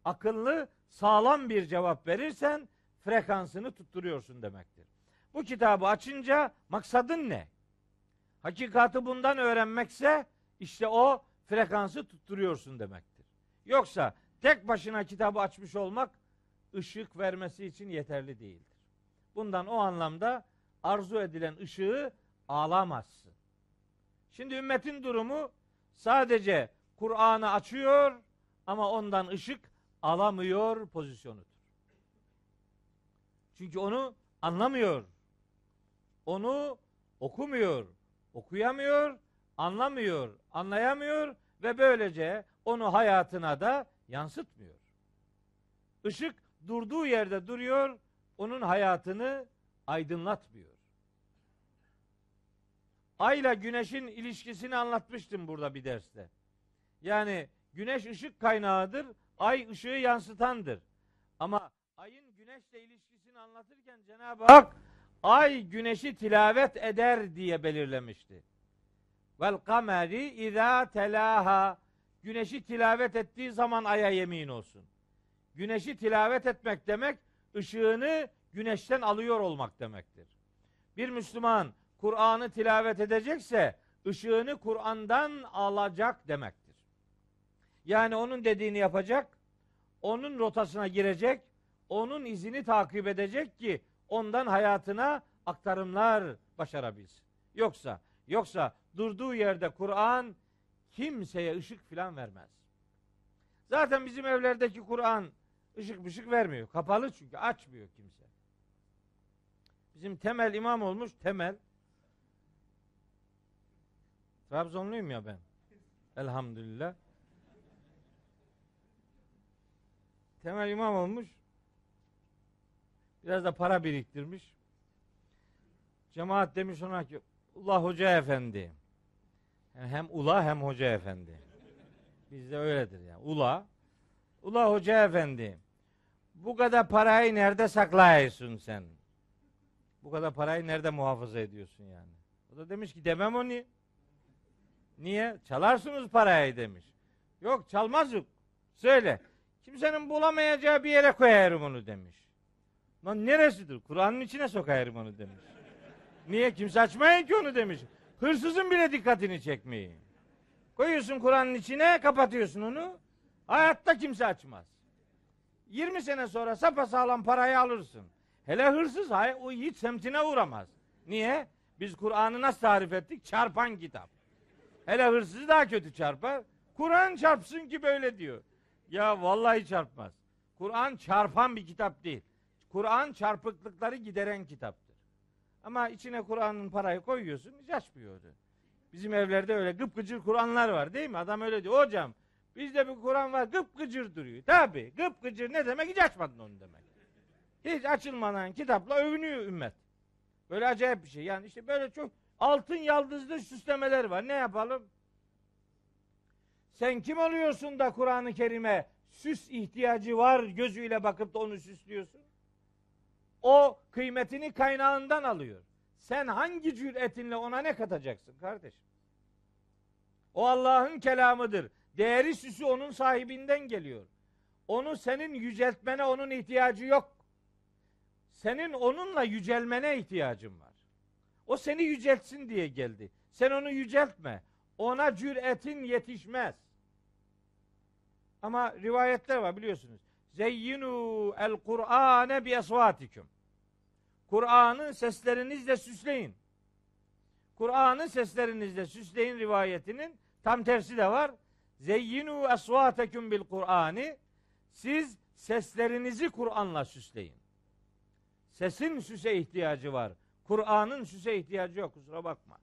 akıllı, sağlam bir cevap verirsen frekansını tutturuyorsun demektir. Bu kitabı açınca maksadın ne? Hakikati bundan öğrenmekse işte o frekansı tutturuyorsun demektir. Yoksa tek başına kitabı açmış olmak ışık vermesi için yeterli değildir. Bundan o anlamda arzu edilen ışığı alamazsın. Şimdi ümmetin durumu sadece Kur'an'ı açıyor ama ondan ışık alamıyor pozisyonudur. Çünkü onu anlamıyor. Onu okumuyor, okuyamıyor, anlamıyor, anlayamıyor ve böylece onu hayatına da yansıtmıyor. Işık durduğu yerde duruyor, onun hayatını aydınlatmıyor. Ayla güneşin ilişkisini anlatmıştım burada bir derste. Yani güneş ışık kaynağıdır, ay ışığı yansıtandır. Ama ayın güneşle ilişkisini anlatırken Cenab-ı Hak ay güneşi tilavet eder diye belirlemişti. Vel kameri izâ telâha güneşi tilavet ettiği zaman aya yemin olsun. Güneşi tilavet etmek demek ışığını güneşten alıyor olmak demektir. Bir Müslüman Kur'an'ı tilavet edecekse ışığını Kur'an'dan alacak demektir. Yani onun dediğini yapacak, onun rotasına girecek, onun izini takip edecek ki ondan hayatına aktarımlar başarabilsin. Yoksa yoksa durduğu yerde Kur'an kimseye ışık filan vermez. Zaten bizim evlerdeki Kur'an ışık ışık vermiyor. Kapalı çünkü açmıyor kimse. Bizim temel imam olmuş temel. Trabzonluyum ya ben. Elhamdülillah. Temel imam olmuş. Biraz da para biriktirmiş. Cemaat demiş ona ki Ula Hoca Efendi. Yani hem ula hem hoca efendi. Bizde öyledir yani. Ula. Ula Hoca Efendi. Bu kadar parayı nerede saklayıyorsun sen? Bu kadar parayı nerede muhafaza ediyorsun yani? O da demiş ki demem onu. Niye? Çalarsınız parayı demiş. Yok çalmaz yok. Söyle. Kimsenin bulamayacağı bir yere koyarım onu demiş. Lan neresidir? Kur'an'ın içine sokayım onu demiş. Niye? Kimse açmayın ki onu demiş. Hırsızın bile dikkatini çekmeyi. Koyuyorsun Kur'an'ın içine, kapatıyorsun onu. Hayatta kimse açmaz. 20 sene sonra sapasağlam parayı alırsın. Hele hırsız hay, o hiç semtine uğramaz. Niye? Biz Kur'an'ı nasıl tarif ettik? Çarpan kitap. Hele hırsız daha kötü çarpar. Kur'an çarpsın ki böyle diyor. Ya vallahi çarpmaz. Kur'an çarpan bir kitap değil. Kur'an çarpıklıkları gideren kitaptır. Ama içine Kur'an'ın parayı koyuyorsun hiç açmıyor. Bizim evlerde öyle gıpgıcır Kur'anlar var değil mi? Adam öyle diyor. Hocam bizde bir Kur'an var gıpgıcır duruyor. Tabi gıpgıcır ne demek? Hiç açmadın onu demek. Hiç açılmadan kitapla övünüyor ümmet. Böyle acayip bir şey. Yani işte böyle çok altın yaldızlı süslemeler var. Ne yapalım? Sen kim oluyorsun da Kur'an-ı Kerim'e süs ihtiyacı var gözüyle bakıp da onu süslüyorsun? O kıymetini kaynağından alıyor. Sen hangi cüretinle ona ne katacaksın kardeşim? O Allah'ın kelamıdır. Değeri süsü onun sahibinden geliyor. Onu senin yüceltmene onun ihtiyacı yok. Senin onunla yücelmene ihtiyacın var. O seni yüceltsin diye geldi. Sen onu yüceltme. Ona cüretin yetişmez. Ama rivayetler var biliyorsunuz. Zeyyinu el Kur'ane bi esvatikum. Kur'an'ı seslerinizle süsleyin. Kur'an'ı seslerinizle süsleyin rivayetinin tam tersi de var. Zeyyinu esvatekum bil Kur'ani. Siz seslerinizi Kur'an'la süsleyin. Sesin süse ihtiyacı var. Kur'an'ın süse ihtiyacı yok kusura bakma.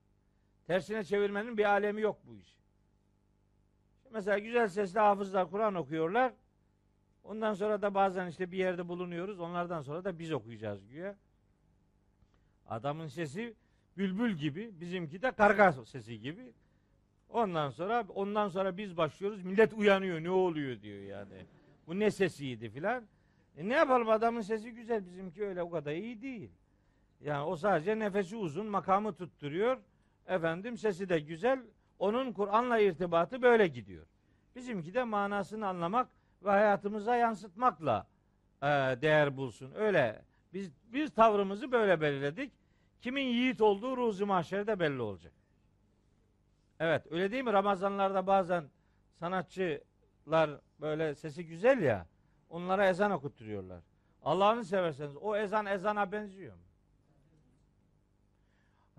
Tersine çevirmenin bir alemi yok bu iş. Mesela güzel sesli hafızlar Kur'an okuyorlar. Ondan sonra da bazen işte bir yerde bulunuyoruz. Onlardan sonra da biz okuyacağız güya. Adamın sesi bülbül gibi, bizimki de karga sesi gibi. Ondan sonra ondan sonra biz başlıyoruz. Millet uyanıyor. Ne oluyor diyor yani. Bu ne sesiydi filan. E ne yapalım adamın sesi güzel. Bizimki öyle o kadar iyi değil. Yani o sadece nefesi uzun, makamı tutturuyor. Efendim sesi de güzel. Onun Kur'an'la irtibatı böyle gidiyor. Bizimki de manasını anlamak ve hayatımıza yansıtmakla e, değer bulsun. Öyle. Biz biz tavrımızı böyle belirledik. Kimin yiğit olduğu ruzu mahşerde belli olacak. Evet öyle değil mi? Ramazanlarda bazen sanatçılar böyle sesi güzel ya onlara ezan okutturuyorlar. Allah'ını severseniz o ezan ezana benziyor mu?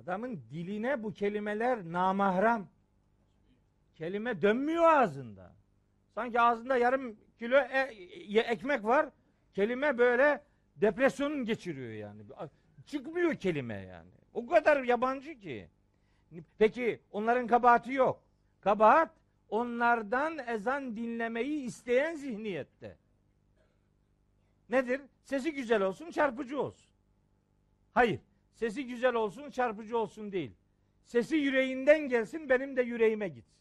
Adamın diline bu kelimeler namahram. Kelime dönmüyor ağzında. Sanki ağzında yarım kilo e, ekmek var. Kelime böyle depresyon geçiriyor yani. Çıkmıyor kelime yani. O kadar yabancı ki. Peki onların kabahati yok. Kabahat onlardan ezan dinlemeyi isteyen zihniyette. Nedir? Sesi güzel olsun, çarpıcı olsun. Hayır. Sesi güzel olsun, çarpıcı olsun değil. Sesi yüreğinden gelsin, benim de yüreğime gitsin.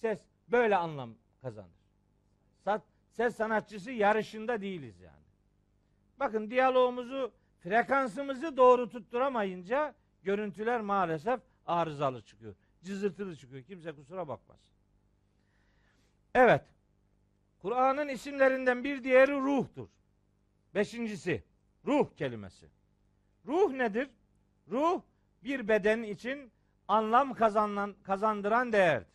Ses böyle anlam kazanır. Ses sanatçısı yarışında değiliz yani. Bakın diyalogumuzu, frekansımızı doğru tutturamayınca görüntüler maalesef arızalı çıkıyor. Cızırtılı çıkıyor. Kimse kusura bakmaz. Evet. Kur'an'ın isimlerinden bir diğeri ruhtur. Beşincisi ruh kelimesi. Ruh nedir? Ruh bir beden için anlam kazanan, kazandıran değerdir.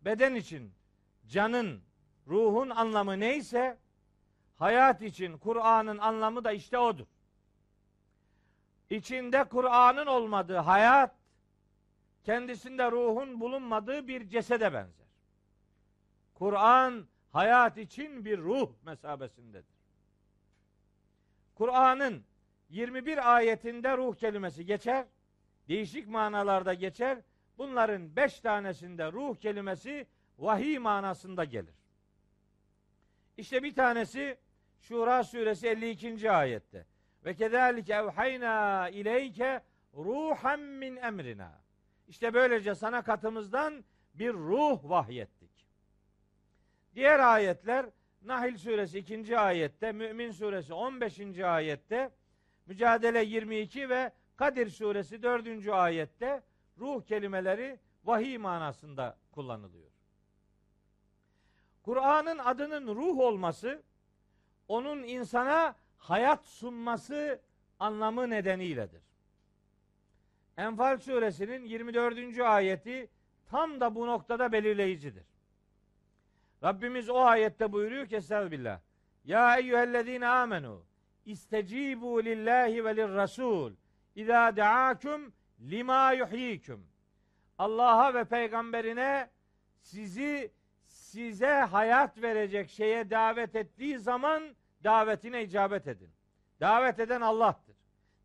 Beden için canın, ruhun anlamı neyse hayat için Kur'an'ın anlamı da işte odur. İçinde Kur'an'ın olmadığı hayat kendisinde ruhun bulunmadığı bir cesede benzer. Kur'an hayat için bir ruh mesabesindedir. Kur'an'ın 21 ayetinde ruh kelimesi geçer. Değişik manalarda geçer. Bunların 5 tanesinde ruh kelimesi vahiy manasında gelir. İşte bir tanesi Şura suresi 52. ayette. Ve kezalike evhayna ileyke ruhan min emrina. İşte böylece sana katımızdan bir ruh vahyettik. Diğer ayetler Nahil suresi 2. ayette, Mümin suresi 15. ayette, Mücadele 22 ve Kadir suresi 4. ayette ruh kelimeleri vahiy manasında kullanılıyor. Kur'an'ın adının ruh olması onun insana hayat sunması anlamı nedeniyledir. Enfal suresinin 24. ayeti tam da bu noktada belirleyicidir. Rabbimiz o ayette buyuruyor ki Estağfirullah. Ya eyyühellezine amenu istecibu lillahi ve lirrasul İzâ deâküm lima yuhyiküm. Allah'a ve peygamberine sizi size hayat verecek şeye davet ettiği zaman davetine icabet edin. Davet eden Allah'tır.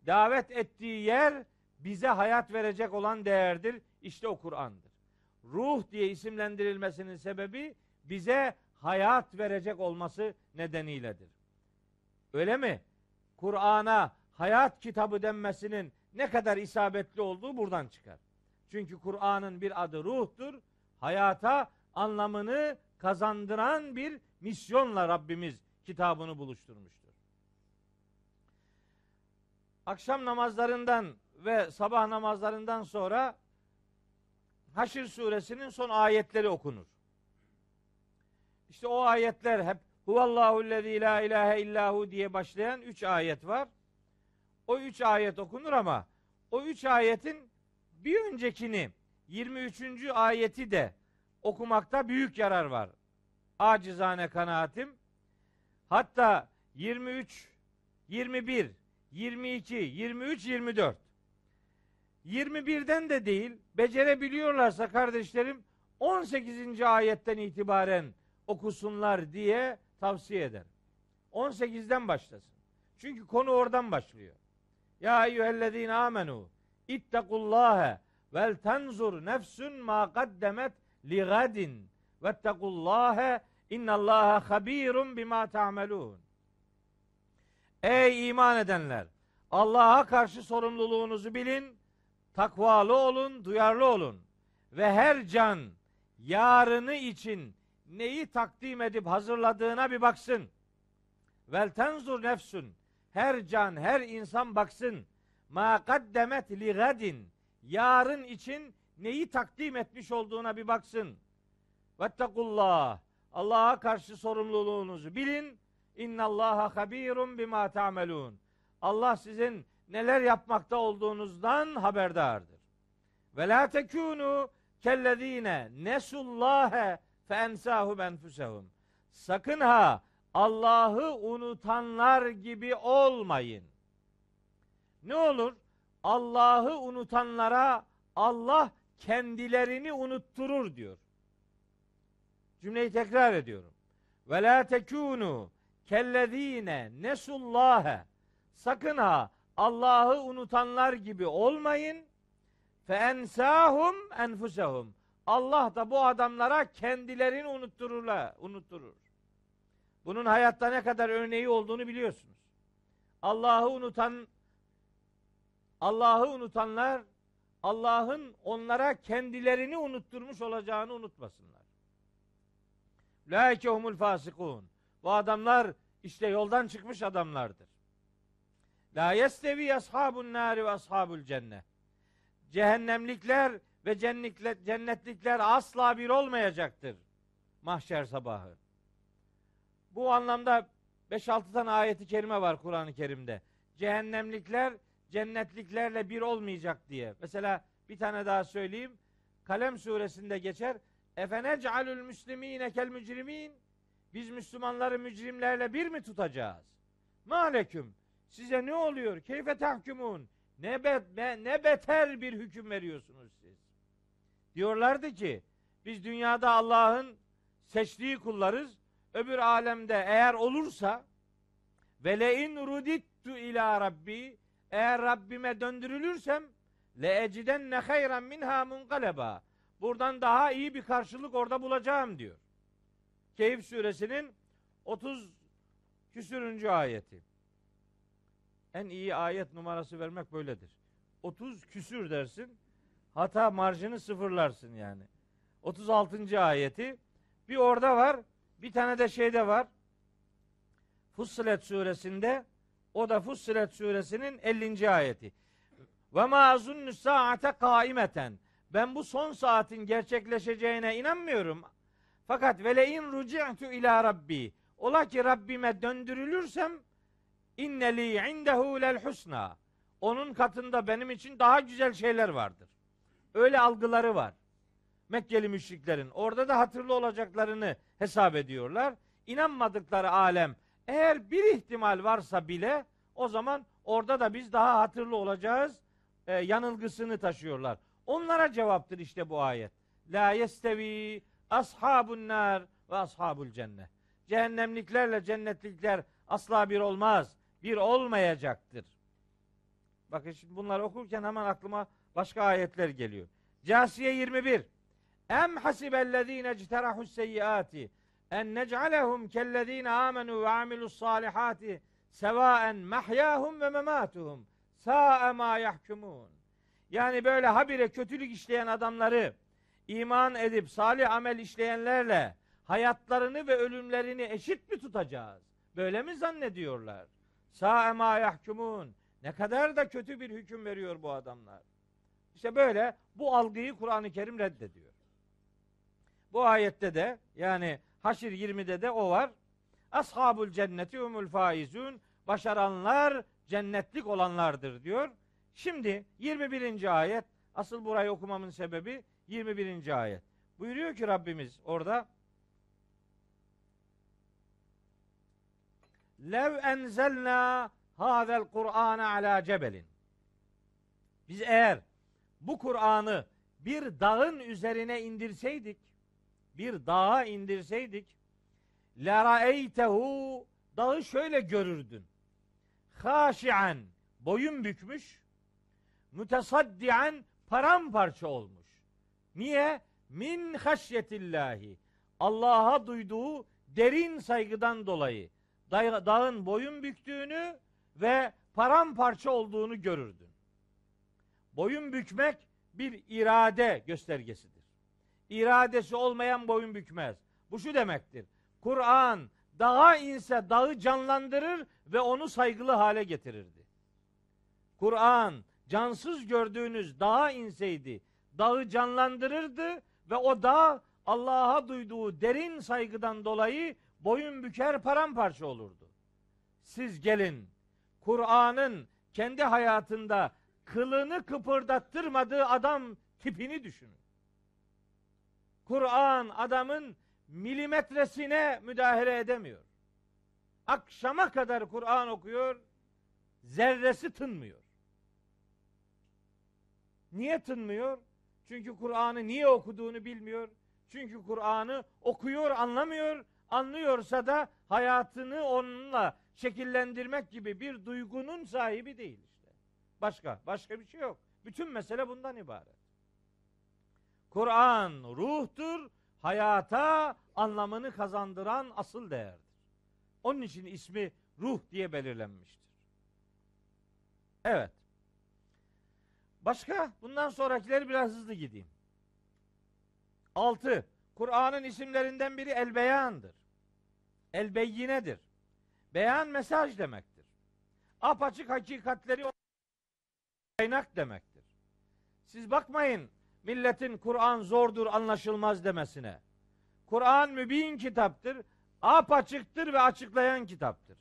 Davet ettiği yer bize hayat verecek olan değerdir. İşte o Kur'an'dır. Ruh diye isimlendirilmesinin sebebi bize hayat verecek olması nedeniyledir. Öyle mi? Kur'an'a hayat kitabı denmesinin ne kadar isabetli olduğu buradan çıkar. Çünkü Kur'an'ın bir adı ruhtur. Hayata anlamını kazandıran bir misyonla Rabbimiz kitabını buluşturmuştur. Akşam namazlarından ve sabah namazlarından sonra Haşr suresinin son ayetleri okunur. İşte o ayetler hep Huvallahu lezî la ilahe illahu diye başlayan üç ayet var. O üç ayet okunur ama o üç ayetin bir öncekini 23. ayeti de okumakta büyük yarar var. Acizane kanaatim. Hatta 23, 21, 22, 23, 24. 21'den de değil, becerebiliyorlarsa kardeşlerim 18. ayetten itibaren okusunlar diye tavsiye ederim. 18'den başlasın. Çünkü konu oradan başlıyor. Ya eyyühellezine amenu ittakullâhe vel tenzur nefsün ma kaddemet li gadin vettekullâhe innallâhe habirun bima ta'melûn. Ey iman edenler! Allah'a karşı sorumluluğunuzu bilin, takvalı olun, duyarlı olun ve her can yarını için neyi takdim edip hazırladığına bir baksın. Vel tenzur nefsün her can, her insan baksın. Ma kaddemet li gadin. Yarın için neyi takdim etmiş olduğuna bir baksın. Vettekullah. Allah'a karşı sorumluluğunuzu bilin. İnnallaha habirun bima ta'melun. Allah sizin neler yapmakta olduğunuzdan haberdardır. Ve la tekunu kellezine nesullâhe fe ensâhum enfusehum. Sakın ha Allah'ı unutanlar gibi olmayın. Ne olur? Allah'ı unutanlara Allah kendilerini unutturur diyor. Cümleyi tekrar ediyorum. Ve la tekunu kellezine nesullâhe. Sakın ha Allah'ı unutanlar gibi olmayın. Fe ensahum enfusehum. Allah da bu adamlara kendilerini unuttururlar, unutturur. Bunun hayatta ne kadar örneği olduğunu biliyorsunuz. Allah'ı unutan Allah'ı unutanlar Allah'ın onlara kendilerini unutturmuş olacağını unutmasınlar. Laike humul fasikun. Bu adamlar işte yoldan çıkmış adamlardır. La yestevi ashabun nari ve ashabul cennet. Cehennemlikler ve cennetlikler asla bir olmayacaktır. Mahşer sabahı. Bu anlamda 5-6 tane ayeti kerime var Kur'an-ı Kerim'de. Cehennemlikler cennetliklerle bir olmayacak diye. Mesela bir tane daha söyleyeyim. Kalem suresinde geçer. Efenec'alül müslimine kel mücrimin. Biz Müslümanları mücrimlerle bir mi tutacağız? Maleküm. Size ne oluyor? Keyfe tahkumun. Ne, be, ne beter bir hüküm veriyorsunuz siz. Diyorlardı ki biz dünyada Allah'ın seçtiği kullarız öbür alemde eğer olursa ve le in rudittu ila rabbi eğer Rabbime döndürülürsem le eciden ne hayran minha munqaleba buradan daha iyi bir karşılık orada bulacağım diyor. Keyif suresinin 30 küsürüncü ayeti. En iyi ayet numarası vermek böyledir. 30 küsür dersin. Hata marjını sıfırlarsın yani. 36. ayeti. Bir orada var. Bir tane de şeyde var. Fussilet suresinde o da Fussilet suresinin 50. ayeti. Ve ma azunnu saate kaimeten. Ben bu son saatin gerçekleşeceğine inanmıyorum. Fakat vele in ruci'tu ila rabbi. Ola ki Rabbime döndürülürsem inneli indehu lel husna. Onun katında benim için daha güzel şeyler vardır. Öyle algıları var. Mekkeli müşriklerin. Orada da hatırlı olacaklarını hesap ediyorlar. İnanmadıkları alem eğer bir ihtimal varsa bile o zaman orada da biz daha hatırlı olacağız e, yanılgısını taşıyorlar. Onlara cevaptır işte bu ayet. La yestevi ashabun nar ve ashabul cennet. Cehennemliklerle cennetlikler asla bir olmaz. Bir olmayacaktır. Bakın şimdi bunları okurken hemen aklıma başka ayetler geliyor. Casiye 21. Em hasibellezine ecterahus seyyiati en nec'alehum kellezine amenu ve amilus salihati sevaen mahyahum ve mematuhum sa'a ma yahkumun. Yani böyle habire kötülük işleyen adamları iman edip salih amel işleyenlerle hayatlarını ve ölümlerini eşit mi tutacağız? Böyle mi zannediyorlar? Sa'a ma yahkumun. Ne kadar da kötü bir hüküm veriyor bu adamlar. İşte böyle bu algıyı Kur'an-ı Kerim reddediyor. Bu ayette de yani Haşir 20'de de o var. Ashabul cenneti umul faizun. Başaranlar cennetlik olanlardır diyor. Şimdi 21. ayet asıl burayı okumamın sebebi 21. ayet. Buyuruyor ki Rabbimiz orada Lev enzelna hazel Kur'an ala cebelin. Biz eğer bu Kur'an'ı bir dağın üzerine indirseydik, bir dağa indirseydik, la ra'eytehu dağı şöyle görürdün. Haşi'an boyun bükmüş, mütesaddian paramparça olmuş. Niye? Min haşyetillahi. Allah'a duyduğu derin saygıdan dolayı dağın boyun büktüğünü ve paramparça olduğunu görürdün. Boyun bükmek bir irade göstergesidir. İradesi olmayan boyun bükmez. Bu şu demektir. Kur'an dağa inse dağı canlandırır ve onu saygılı hale getirirdi. Kur'an cansız gördüğünüz dağa inseydi dağı canlandırırdı ve o dağ Allah'a duyduğu derin saygıdan dolayı boyun büker paramparça olurdu. Siz gelin Kur'an'ın kendi hayatında kılını kıpırdattırmadığı adam tipini düşünün. Kur'an adamın milimetresine müdahale edemiyor. Akşama kadar Kur'an okuyor, zerresi tınmıyor. Niye tınmıyor? Çünkü Kur'an'ı niye okuduğunu bilmiyor. Çünkü Kur'an'ı okuyor, anlamıyor. Anlıyorsa da hayatını onunla şekillendirmek gibi bir duygunun sahibi değil işte. Başka, başka bir şey yok. Bütün mesele bundan ibaret. Kur'an ruhtur, hayata anlamını kazandıran asıl değerdir. Onun için ismi ruh diye belirlenmiştir. Evet. Başka? Bundan sonrakileri biraz hızlı gideyim. Altı. Kur'an'ın isimlerinden biri el beyandır. El beyyinedir. Beyan mesaj demektir. Apaçık hakikatleri kaynak demektir. Siz bakmayın milletin Kur'an zordur anlaşılmaz demesine. Kur'an mübin kitaptır. Apaçıktır ve açıklayan kitaptır.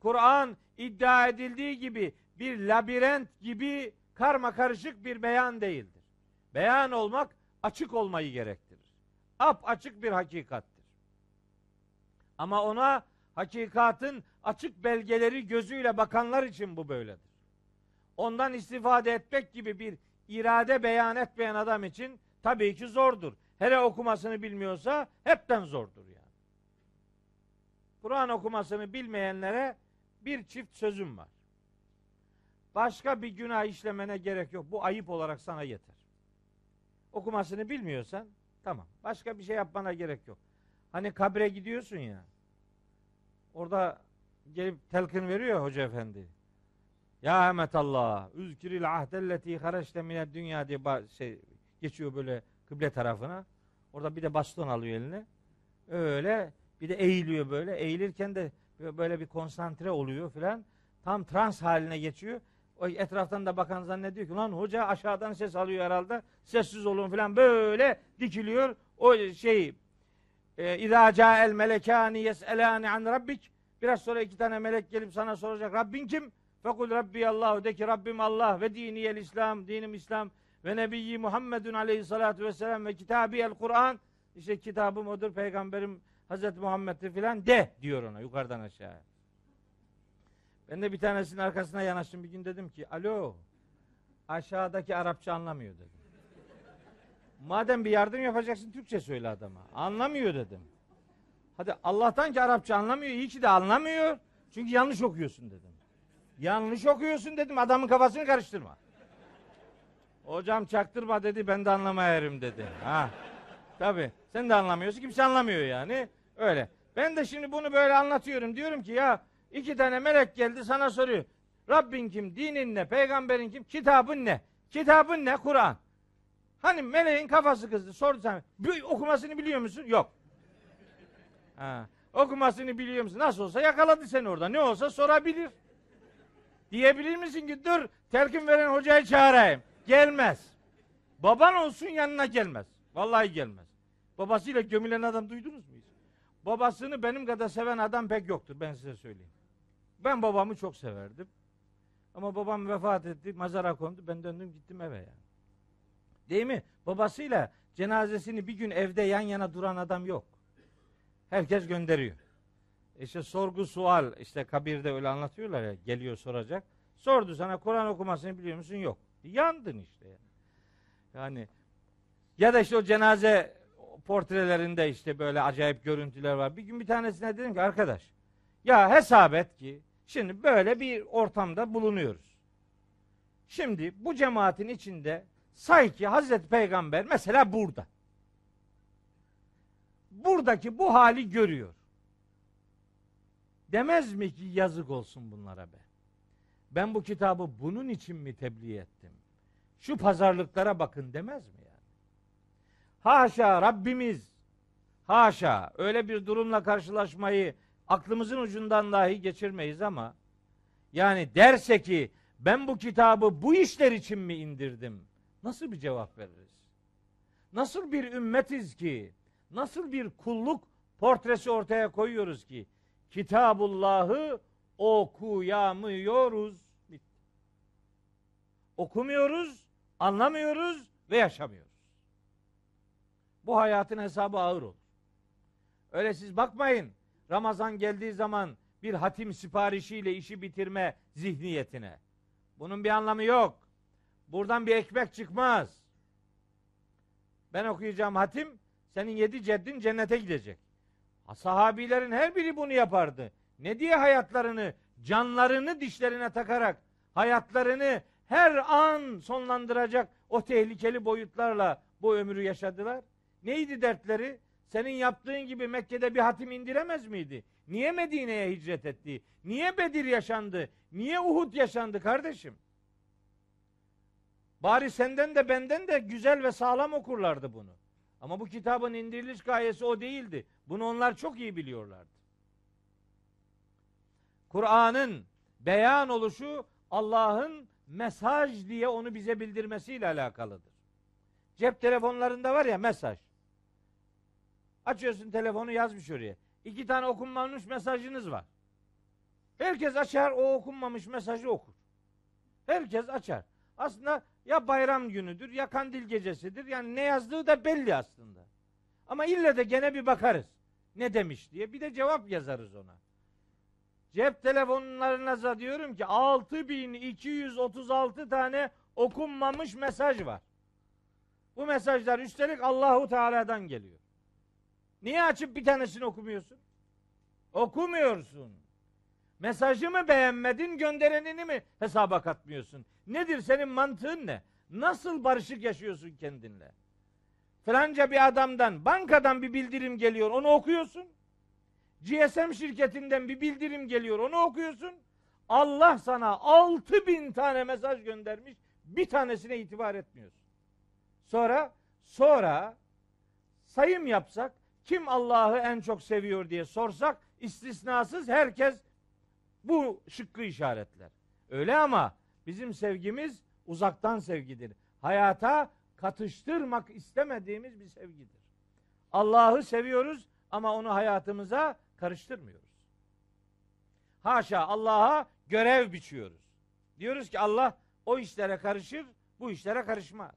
Kur'an iddia edildiği gibi bir labirent gibi karma karışık bir beyan değildir. Beyan olmak açık olmayı gerektirir. Ap açık bir hakikattir. Ama ona hakikatın açık belgeleri gözüyle bakanlar için bu böyledir. Ondan istifade etmek gibi bir irade beyan etmeyen adam için tabii ki zordur. Hele okumasını bilmiyorsa hepten zordur yani. Kur'an okumasını bilmeyenlere bir çift sözüm var. Başka bir günah işlemene gerek yok. Bu ayıp olarak sana yeter. Okumasını bilmiyorsan tamam. Başka bir şey yapmana gerek yok. Hani kabre gidiyorsun ya. Orada gelip telkin veriyor hoca efendi. Ya emetallah. Üzküril ahdelleti hareçte mined dünya diye şey geçiyor böyle kıble tarafına. Orada bir de baston alıyor eline. Öyle bir de eğiliyor böyle. Eğilirken de böyle bir konsantre oluyor filan. Tam trans haline geçiyor. O etraftan da bakan zannediyor ki lan hoca aşağıdan ses alıyor herhalde. Sessiz olun filan böyle dikiliyor. O şey e, İzâ câel melekâni yes'elâni an rabbik. Biraz sonra iki tane melek gelip sana soracak. Rabbin kim? Fekul Rabbi Allahu de ki Rabbim Allah ve diniyel İslam, dinim İslam ve Nebiyyi Muhammedun aleyhissalatu vesselam ve kitabı el Kur'an. İşte kitabım odur, peygamberim Hazreti Muhammed'dir filan de diyor ona yukarıdan aşağıya. Ben de bir tanesinin arkasına yanaştım bir gün dedim ki alo aşağıdaki Arapça anlamıyor dedim. Madem bir yardım yapacaksın Türkçe söyle adama. Anlamıyor dedim. Hadi Allah'tan ki Arapça anlamıyor. iyi ki de anlamıyor. Çünkü yanlış okuyorsun dedim. Yanlış okuyorsun dedim. Adamın kafasını karıştırma. Hocam çaktırma dedi. Ben de anlamayarım dedi. Ha. Tabi. Sen de anlamıyorsun. Kimse anlamıyor yani. Öyle. Ben de şimdi bunu böyle anlatıyorum. Diyorum ki ya iki tane melek geldi sana soruyor. Rabbin kim? Dinin ne? Peygamberin kim? Kitabın ne? Kitabın ne? Kur'an. Hani meleğin kafası kızdı. Sordu sana. Okumasını biliyor musun? Yok. Ha. Okumasını biliyor musun? Nasıl olsa yakaladı seni orada. Ne olsa sorabilir. Diyebilir misin ki dur telkin veren hocayı çağırayım. Gelmez. Baban olsun yanına gelmez. Vallahi gelmez. Babasıyla gömülen adam duydunuz mu? Babasını benim kadar seven adam pek yoktur ben size söyleyeyim. Ben babamı çok severdim. Ama babam vefat etti, mazara kondu. Ben döndüm gittim eve yani. Değil mi? Babasıyla cenazesini bir gün evde yan yana duran adam yok. Herkes gönderiyor. İşte sorgu sual işte kabirde öyle anlatıyorlar ya geliyor soracak. Sordu sana Kur'an okumasını biliyor musun? Yok. Yandın işte. Yani. yani ya da işte o cenaze portrelerinde işte böyle acayip görüntüler var. Bir gün bir tanesine dedim ki arkadaş ya hesap et ki şimdi böyle bir ortamda bulunuyoruz. Şimdi bu cemaatin içinde say ki Hazreti Peygamber mesela burada. Buradaki bu hali görüyor. Demez mi ki yazık olsun bunlara be. Ben bu kitabı bunun için mi tebliğ ettim? Şu pazarlıklara bakın demez mi yani? Haşa Rabbimiz haşa öyle bir durumla karşılaşmayı aklımızın ucundan dahi geçirmeyiz ama yani derse ki ben bu kitabı bu işler için mi indirdim? Nasıl bir cevap veririz? Nasıl bir ümmetiz ki? Nasıl bir kulluk portresi ortaya koyuyoruz ki? Kitabullah'ı okuyamıyoruz. Bitti. Okumuyoruz, anlamıyoruz ve yaşamıyoruz. Bu hayatın hesabı ağır olur. Öyle siz bakmayın. Ramazan geldiği zaman bir hatim siparişiyle işi bitirme zihniyetine. Bunun bir anlamı yok. Buradan bir ekmek çıkmaz. Ben okuyacağım hatim, senin yedi ceddin cennete gidecek. Sahabilerin her biri bunu yapardı. Ne diye hayatlarını, canlarını dişlerine takarak hayatlarını her an sonlandıracak o tehlikeli boyutlarla bu ömrü yaşadılar? Neydi dertleri? Senin yaptığın gibi Mekke'de bir hatim indiremez miydi? Niye Medine'ye hicret etti? Niye Bedir yaşandı? Niye Uhud yaşandı kardeşim? Bari senden de benden de güzel ve sağlam okurlardı bunu. Ama bu kitabın indiriliş gayesi o değildi. Bunu onlar çok iyi biliyorlardı. Kur'an'ın beyan oluşu Allah'ın mesaj diye onu bize bildirmesiyle alakalıdır. Cep telefonlarında var ya mesaj. Açıyorsun telefonu yazmış oraya. İki tane okunmamış mesajınız var. Herkes açar o okunmamış mesajı okur. Herkes açar. Aslında ya bayram günüdür ya kandil gecesidir. Yani ne yazdığı da belli aslında. Ama ille de gene bir bakarız. Ne demiş diye. Bir de cevap yazarız ona. Cep telefonlarına diyorum ki 6236 tane okunmamış mesaj var. Bu mesajlar üstelik Allahu Teala'dan geliyor. Niye açıp bir tanesini okumuyorsun? Okumuyorsun. Mesajı mı beğenmedin, gönderenini mi hesaba katmıyorsun? Nedir senin mantığın ne? Nasıl barışık yaşıyorsun kendinle? Falanca bir adamdan, bankadan bir bildirim geliyor, onu okuyorsun. GSM şirketinden bir bildirim geliyor, onu okuyorsun. Allah sana altı bin tane mesaj göndermiş. Bir tanesine itibar etmiyorsun. Sonra sonra sayım yapsak kim Allah'ı en çok seviyor diye sorsak istisnasız herkes bu şıkkı işaretler. Öyle ama bizim sevgimiz uzaktan sevgidir. Hayata katıştırmak istemediğimiz bir sevgidir. Allah'ı seviyoruz ama onu hayatımıza karıştırmıyoruz. Haşa Allah'a görev biçiyoruz. Diyoruz ki Allah o işlere karışır, bu işlere karışmaz.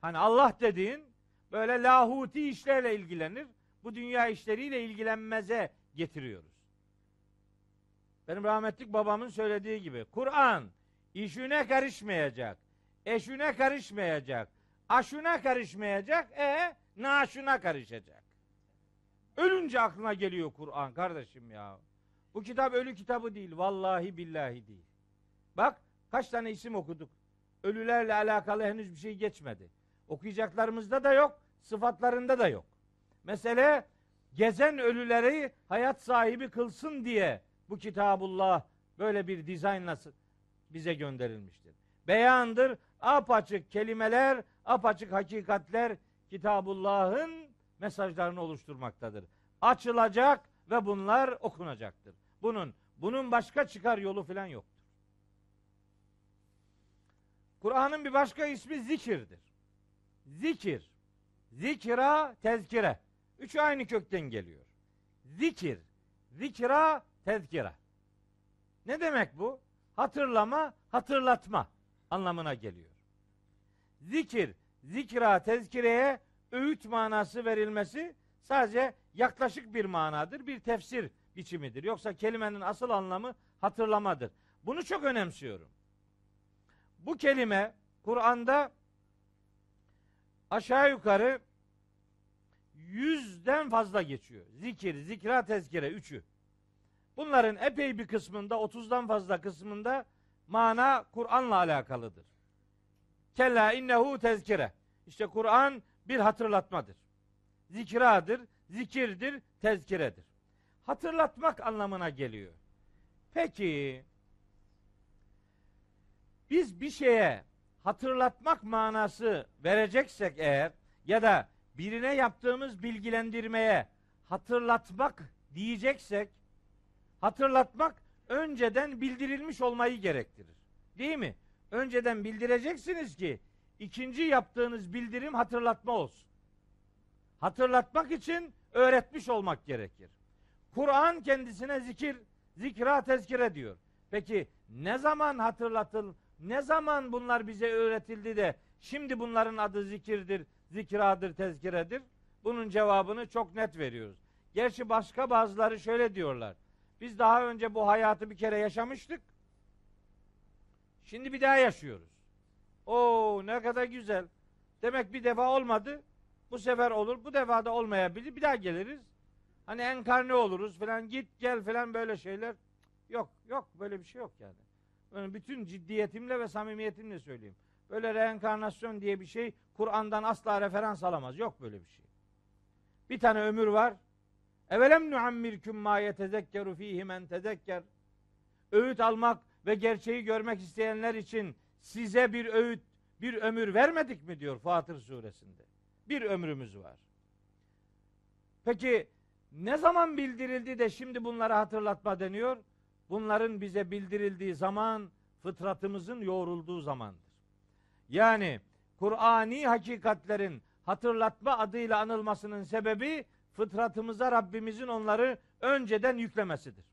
Hani Allah dediğin böyle lahuti işlerle ilgilenir, bu dünya işleriyle ilgilenmeze getiriyoruz. Benim rahmetlik babamın söylediği gibi Kur'an işine karışmayacak, eşine karışmayacak, aşuna karışmayacak, e naşuna karışacak. Ölünce aklına geliyor Kur'an kardeşim ya. Bu kitap ölü kitabı değil. Vallahi billahi değil. Bak kaç tane isim okuduk. Ölülerle alakalı henüz bir şey geçmedi. Okuyacaklarımızda da yok, sıfatlarında da yok. Mesele gezen ölüleri hayat sahibi kılsın diye bu kitabullah böyle bir dizaynla bize gönderilmiştir. Beyandır, apaçık kelimeler, apaçık hakikatler kitabullah'ın mesajlarını oluşturmaktadır. Açılacak ve bunlar okunacaktır. Bunun bunun başka çıkar yolu falan yoktur. Kur'an'ın bir başka ismi zikirdir. Zikir, zikra, tezkire. Üçü aynı kökten geliyor. Zikir, zikra, tezkire. Ne demek bu? Hatırlama, hatırlatma anlamına geliyor. Zikir, zikra, tezkireye öğüt manası verilmesi sadece yaklaşık bir manadır, bir tefsir biçimidir. Yoksa kelimenin asıl anlamı hatırlamadır. Bunu çok önemsiyorum. Bu kelime Kur'an'da aşağı yukarı yüzden fazla geçiyor. Zikir, zikra, tezkire üçü. Bunların epey bir kısmında, otuzdan fazla kısmında mana Kur'an'la alakalıdır. Kella innehu tezkire. İşte Kur'an bir hatırlatmadır. Zikradır, zikirdir, tezkiredir. Hatırlatmak anlamına geliyor. Peki biz bir şeye hatırlatmak manası vereceksek eğer ya da birine yaptığımız bilgilendirmeye hatırlatmak diyeceksek hatırlatmak önceden bildirilmiş olmayı gerektirir. Değil mi? Önceden bildireceksiniz ki ikinci yaptığınız bildirim hatırlatma olsun. Hatırlatmak için öğretmiş olmak gerekir. Kur'an kendisine zikir, zikra tezkire diyor. Peki ne zaman hatırlatıl, ne zaman bunlar bize öğretildi de şimdi bunların adı zikirdir, zikradır, tezkiredir? Bunun cevabını çok net veriyoruz. Gerçi başka bazıları şöyle diyorlar. Biz daha önce bu hayatı bir kere yaşamıştık. Şimdi bir daha yaşıyoruz. Oo ne kadar güzel. Demek bir defa olmadı. Bu sefer olur. Bu defa da olmayabilir. Bir daha geliriz. Hani enkarne oluruz falan. Git gel falan böyle şeyler. Yok yok böyle bir şey yok yani. yani bütün ciddiyetimle ve samimiyetimle söyleyeyim. Böyle reenkarnasyon diye bir şey Kur'an'dan asla referans alamaz. Yok böyle bir şey. Bir tane ömür var. Evelem nuammirküm ma yetezekkeru fihi men tezekker. Öğüt almak ve gerçeği görmek isteyenler için size bir öğüt, bir ömür vermedik mi diyor Fatır suresinde. Bir ömrümüz var. Peki ne zaman bildirildi de şimdi bunları hatırlatma deniyor? Bunların bize bildirildiği zaman fıtratımızın yoğrulduğu zamandır. Yani Kur'ani hakikatlerin hatırlatma adıyla anılmasının sebebi fıtratımıza Rabbimizin onları önceden yüklemesidir.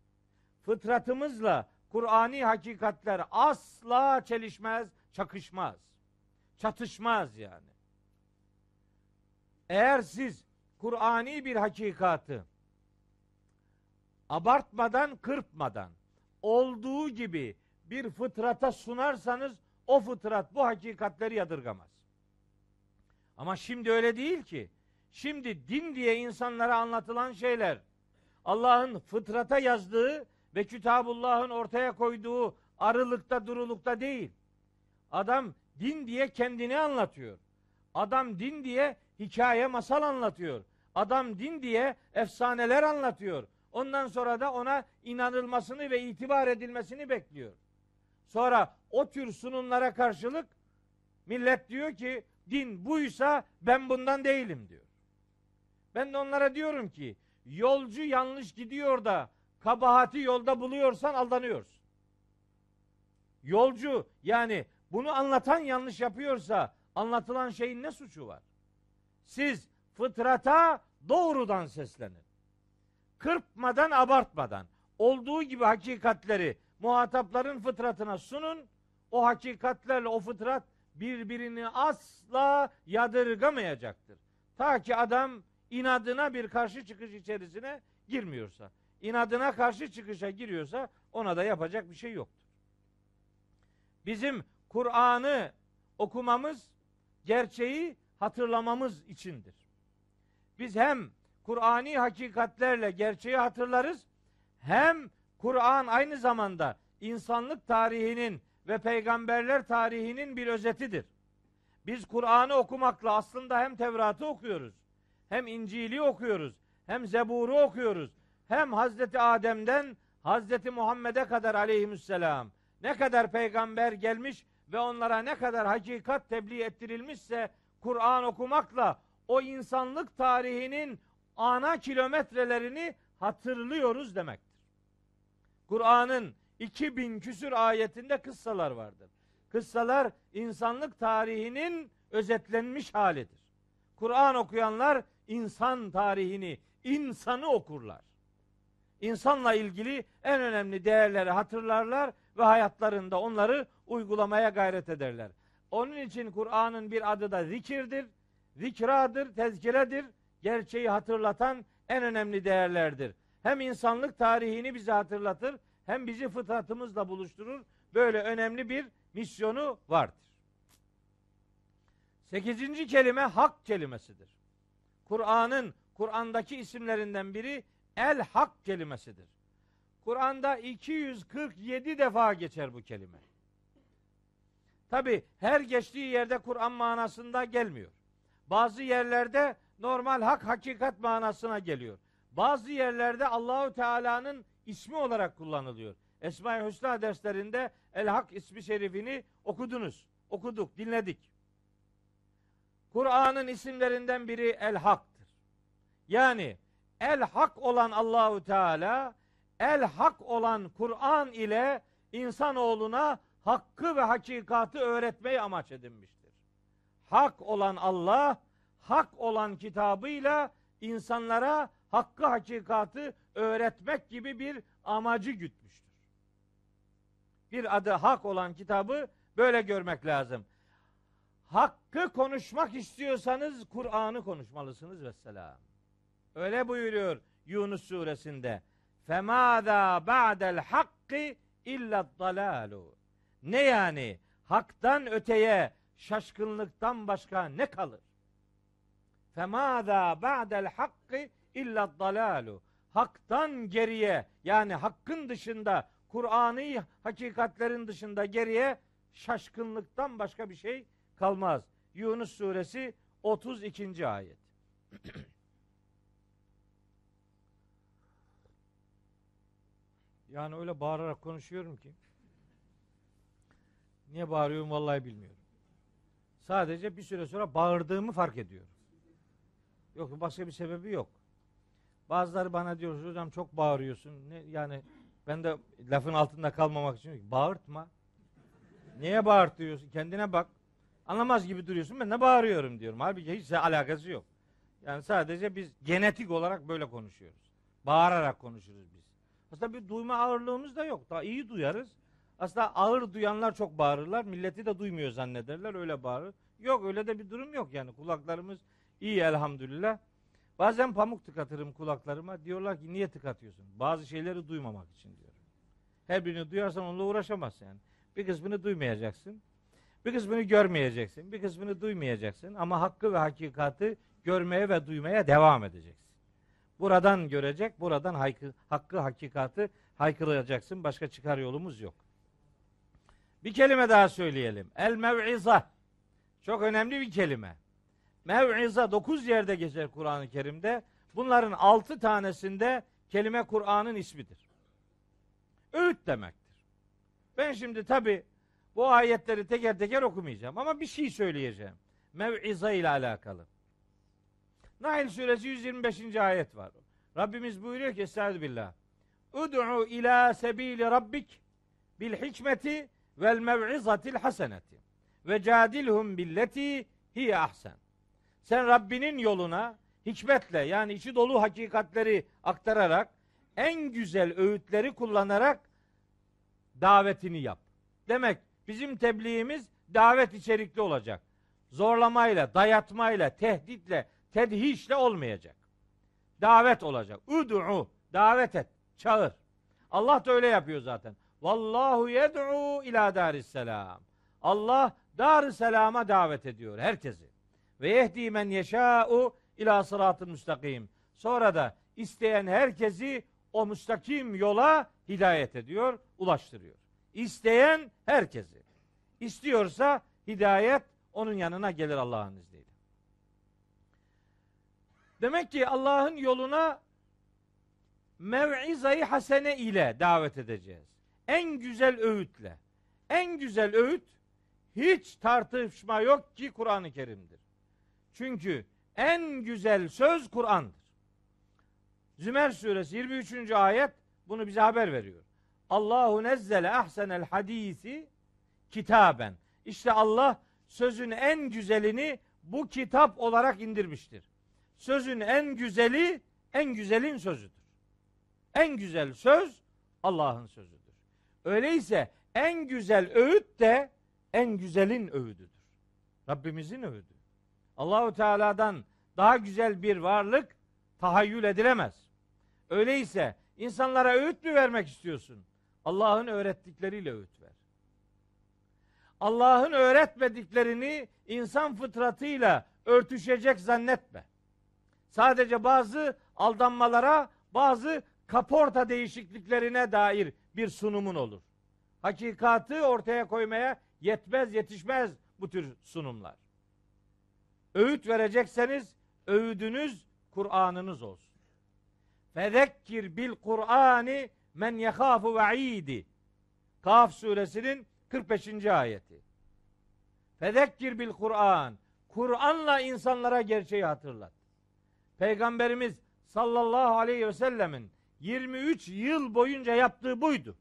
Fıtratımızla Kur'ani hakikatler asla çelişmez, çakışmaz. Çatışmaz yani. Eğer siz Kur'ani bir hakikatı abartmadan, kırpmadan olduğu gibi bir fıtrata sunarsanız o fıtrat bu hakikatleri yadırgamaz. Ama şimdi öyle değil ki. Şimdi din diye insanlara anlatılan şeyler Allah'ın fıtrata yazdığı ve Kitabullah'ın ortaya koyduğu arılıkta durulukta değil. Adam din diye kendini anlatıyor. Adam din diye hikaye masal anlatıyor. Adam din diye efsaneler anlatıyor. Ondan sonra da ona inanılmasını ve itibar edilmesini bekliyor. Sonra o tür sunumlara karşılık millet diyor ki din buysa ben bundan değilim diyor. Ben de onlara diyorum ki yolcu yanlış gidiyor da kabahati yolda buluyorsan aldanıyorsun. Yolcu yani bunu anlatan yanlış yapıyorsa anlatılan şeyin ne suçu var? Siz fıtrata doğrudan seslenin. Kırpmadan, abartmadan olduğu gibi hakikatleri muhatapların fıtratına sunun. O hakikatlerle o fıtrat birbirini asla yadırgamayacaktır. Ta ki adam inadına bir karşı çıkış içerisine girmiyorsa, inadına karşı çıkışa giriyorsa ona da yapacak bir şey yoktur. Bizim Kur'an'ı okumamız gerçeği hatırlamamız içindir. Biz hem Kur'ani hakikatlerle gerçeği hatırlarız hem Kur'an aynı zamanda insanlık tarihinin ve peygamberler tarihinin bir özetidir. Biz Kur'an'ı okumakla aslında hem Tevrat'ı okuyoruz, hem İncil'i okuyoruz, hem Zebur'u okuyoruz, hem Hazreti Adem'den Hazreti Muhammed'e kadar aleyhisselam ne kadar peygamber gelmiş ve onlara ne kadar hakikat tebliğ ettirilmişse Kur'an okumakla o insanlık tarihinin ana kilometrelerini hatırlıyoruz demektir. Kur'an'ın 2000 küsür ayetinde kıssalar vardır. Kıssalar insanlık tarihinin özetlenmiş halidir. Kur'an okuyanlar insan tarihini, insanı okurlar. İnsanla ilgili en önemli değerleri hatırlarlar ve hayatlarında onları uygulamaya gayret ederler. Onun için Kur'an'ın bir adı da zikirdir, zikradır, tezkiredir. Gerçeği hatırlatan en önemli değerlerdir. Hem insanlık tarihini bize hatırlatır, hem bizi fıtratımızla buluşturur. Böyle önemli bir misyonu vardır. Sekizinci kelime hak kelimesidir. Kur'an'ın Kur'an'daki isimlerinden biri el hak kelimesidir. Kur'an'da 247 defa geçer bu kelime. Tabi her geçtiği yerde Kur'an manasında gelmiyor. Bazı yerlerde normal hak hakikat manasına geliyor. Bazı yerlerde Allahu Teala'nın ismi olarak kullanılıyor. Esma-i Hüsna derslerinde El Hak ismi şerifini okudunuz. Okuduk, dinledik. Kur'an'ın isimlerinden biri El Hak'tır. Yani El Hak olan Allahu Teala El Hak olan Kur'an ile insanoğluna hakkı ve hakikatı öğretmeyi amaç edinmiştir. Hak olan Allah, hak olan kitabıyla insanlara hakkı hakikatı öğretmek gibi bir amacı gütmüştür. Bir adı hak olan kitabı böyle görmek lazım. Hakkı konuşmak istiyorsanız Kur'an'ı konuşmalısınız vesselam. Öyle buyuruyor Yunus suresinde. Femâzâ ba'del hakkı illa dalalu. Ne yani? Haktan öteye şaşkınlıktan başka ne kalır? Femâzâ ba'del hakkı illa dalalu. Haktan geriye yani hakkın dışında Kur'an'ı hakikatlerin dışında geriye şaşkınlıktan başka bir şey kalmaz. Yunus suresi 32. ayet. <clears throat> yani öyle bağırarak konuşuyorum ki niye bağırıyorum vallahi bilmiyorum. Sadece bir süre sonra bağırdığımı fark ediyorum. Yok başka bir sebebi yok. Bazıları bana diyor hocam çok bağırıyorsun. Ne, yani ben de lafın altında kalmamak için bağırtma. <laughs> Niye bağırtıyorsun? Kendine bak. Anlamaz gibi duruyorsun. Ben de bağırıyorum diyorum. Halbuki hiç alakası yok. Yani sadece biz genetik olarak böyle konuşuyoruz. Bağırarak konuşuruz biz. Aslında bir duyma ağırlığımız da yok. Daha iyi duyarız. Aslında ağır duyanlar çok bağırırlar. Milleti de duymuyor zannederler. Öyle bağırır. Yok öyle de bir durum yok yani. Kulaklarımız iyi elhamdülillah. Bazen pamuk tıkatırım kulaklarıma. Diyorlar ki niye tıkatıyorsun? Bazı şeyleri duymamak için diyor. Her birini duyarsan onunla uğraşamazsın yani. Bir kısmını duymayacaksın. Bir kısmını görmeyeceksin. Bir kısmını duymayacaksın. Ama hakkı ve hakikati görmeye ve duymaya devam edeceksin. Buradan görecek, buradan haykı, hakkı, hakikati haykıracaksın. Başka çıkar yolumuz yok. Bir kelime daha söyleyelim. El mev'iza. Çok önemli bir kelime. Mev'iza dokuz yerde geçer Kur'an-ı Kerim'de. Bunların altı tanesinde kelime Kur'an'ın ismidir. Öğüt demektir. Ben şimdi tabi bu ayetleri teker teker okumayacağım ama bir şey söyleyeceğim. Mev'iza ile alakalı. Nail suresi 125. ayet var. Rabbimiz buyuruyor ki Estaizu billah. Ud'u ila sebili rabbik bil hikmeti vel mev'izatil haseneti ve cadilhum billeti hiye ahsen. Sen Rabbinin yoluna hikmetle yani içi dolu hakikatleri aktararak en güzel öğütleri kullanarak davetini yap. Demek bizim tebliğimiz davet içerikli olacak. Zorlamayla, dayatmayla, tehditle, tedhişle olmayacak. Davet olacak. Ud'u, davet et, çağır. Allah da öyle yapıyor zaten. Vallahu yed'u ila darisselam. Allah dar selama davet ediyor herkesi. Ve yehdi men yeşâ'u ila sıratı müstakim. Sonra da isteyen herkesi o müstakim yola hidayet ediyor, ulaştırıyor. İsteyen herkesi. İstiyorsa hidayet onun yanına gelir Allah'ın izniyle. Demek ki Allah'ın yoluna mev'izayı hasene ile davet edeceğiz. En güzel öğütle. En güzel öğüt hiç tartışma yok ki Kur'an-ı Kerim'dir. Çünkü en güzel söz Kur'an'dır. Zümer suresi 23. ayet bunu bize haber veriyor. Allahu nezzele ahsenel hadisi kitaben. İşte Allah sözün en güzelini bu kitap olarak indirmiştir. Sözün en güzeli en güzelin sözüdür. En güzel söz Allah'ın sözüdür. Öyleyse en güzel öğüt de en güzelin öğüdüdür. Rabbimizin öğüdü. Allahu Teala'dan daha güzel bir varlık tahayyül edilemez. Öyleyse insanlara öğüt mü vermek istiyorsun? Allah'ın öğrettikleriyle öğüt ver. Allah'ın öğretmediklerini insan fıtratıyla örtüşecek zannetme. Sadece bazı aldanmalara, bazı kaporta değişikliklerine dair bir sunumun olur. Hakikatı ortaya koymaya yetmez, yetişmez bu tür sunumlar. Öğüt verecekseniz öğüdünüz Kur'an'ınız olsun. Fezekkir bil Kur'ani men yekhafu ve'idi. Kaf suresinin 45. ayeti. Fezekkir bil Kur'an. Kur'an'la insanlara gerçeği hatırlat. Peygamberimiz sallallahu aleyhi ve sellemin 23 yıl boyunca yaptığı buydu.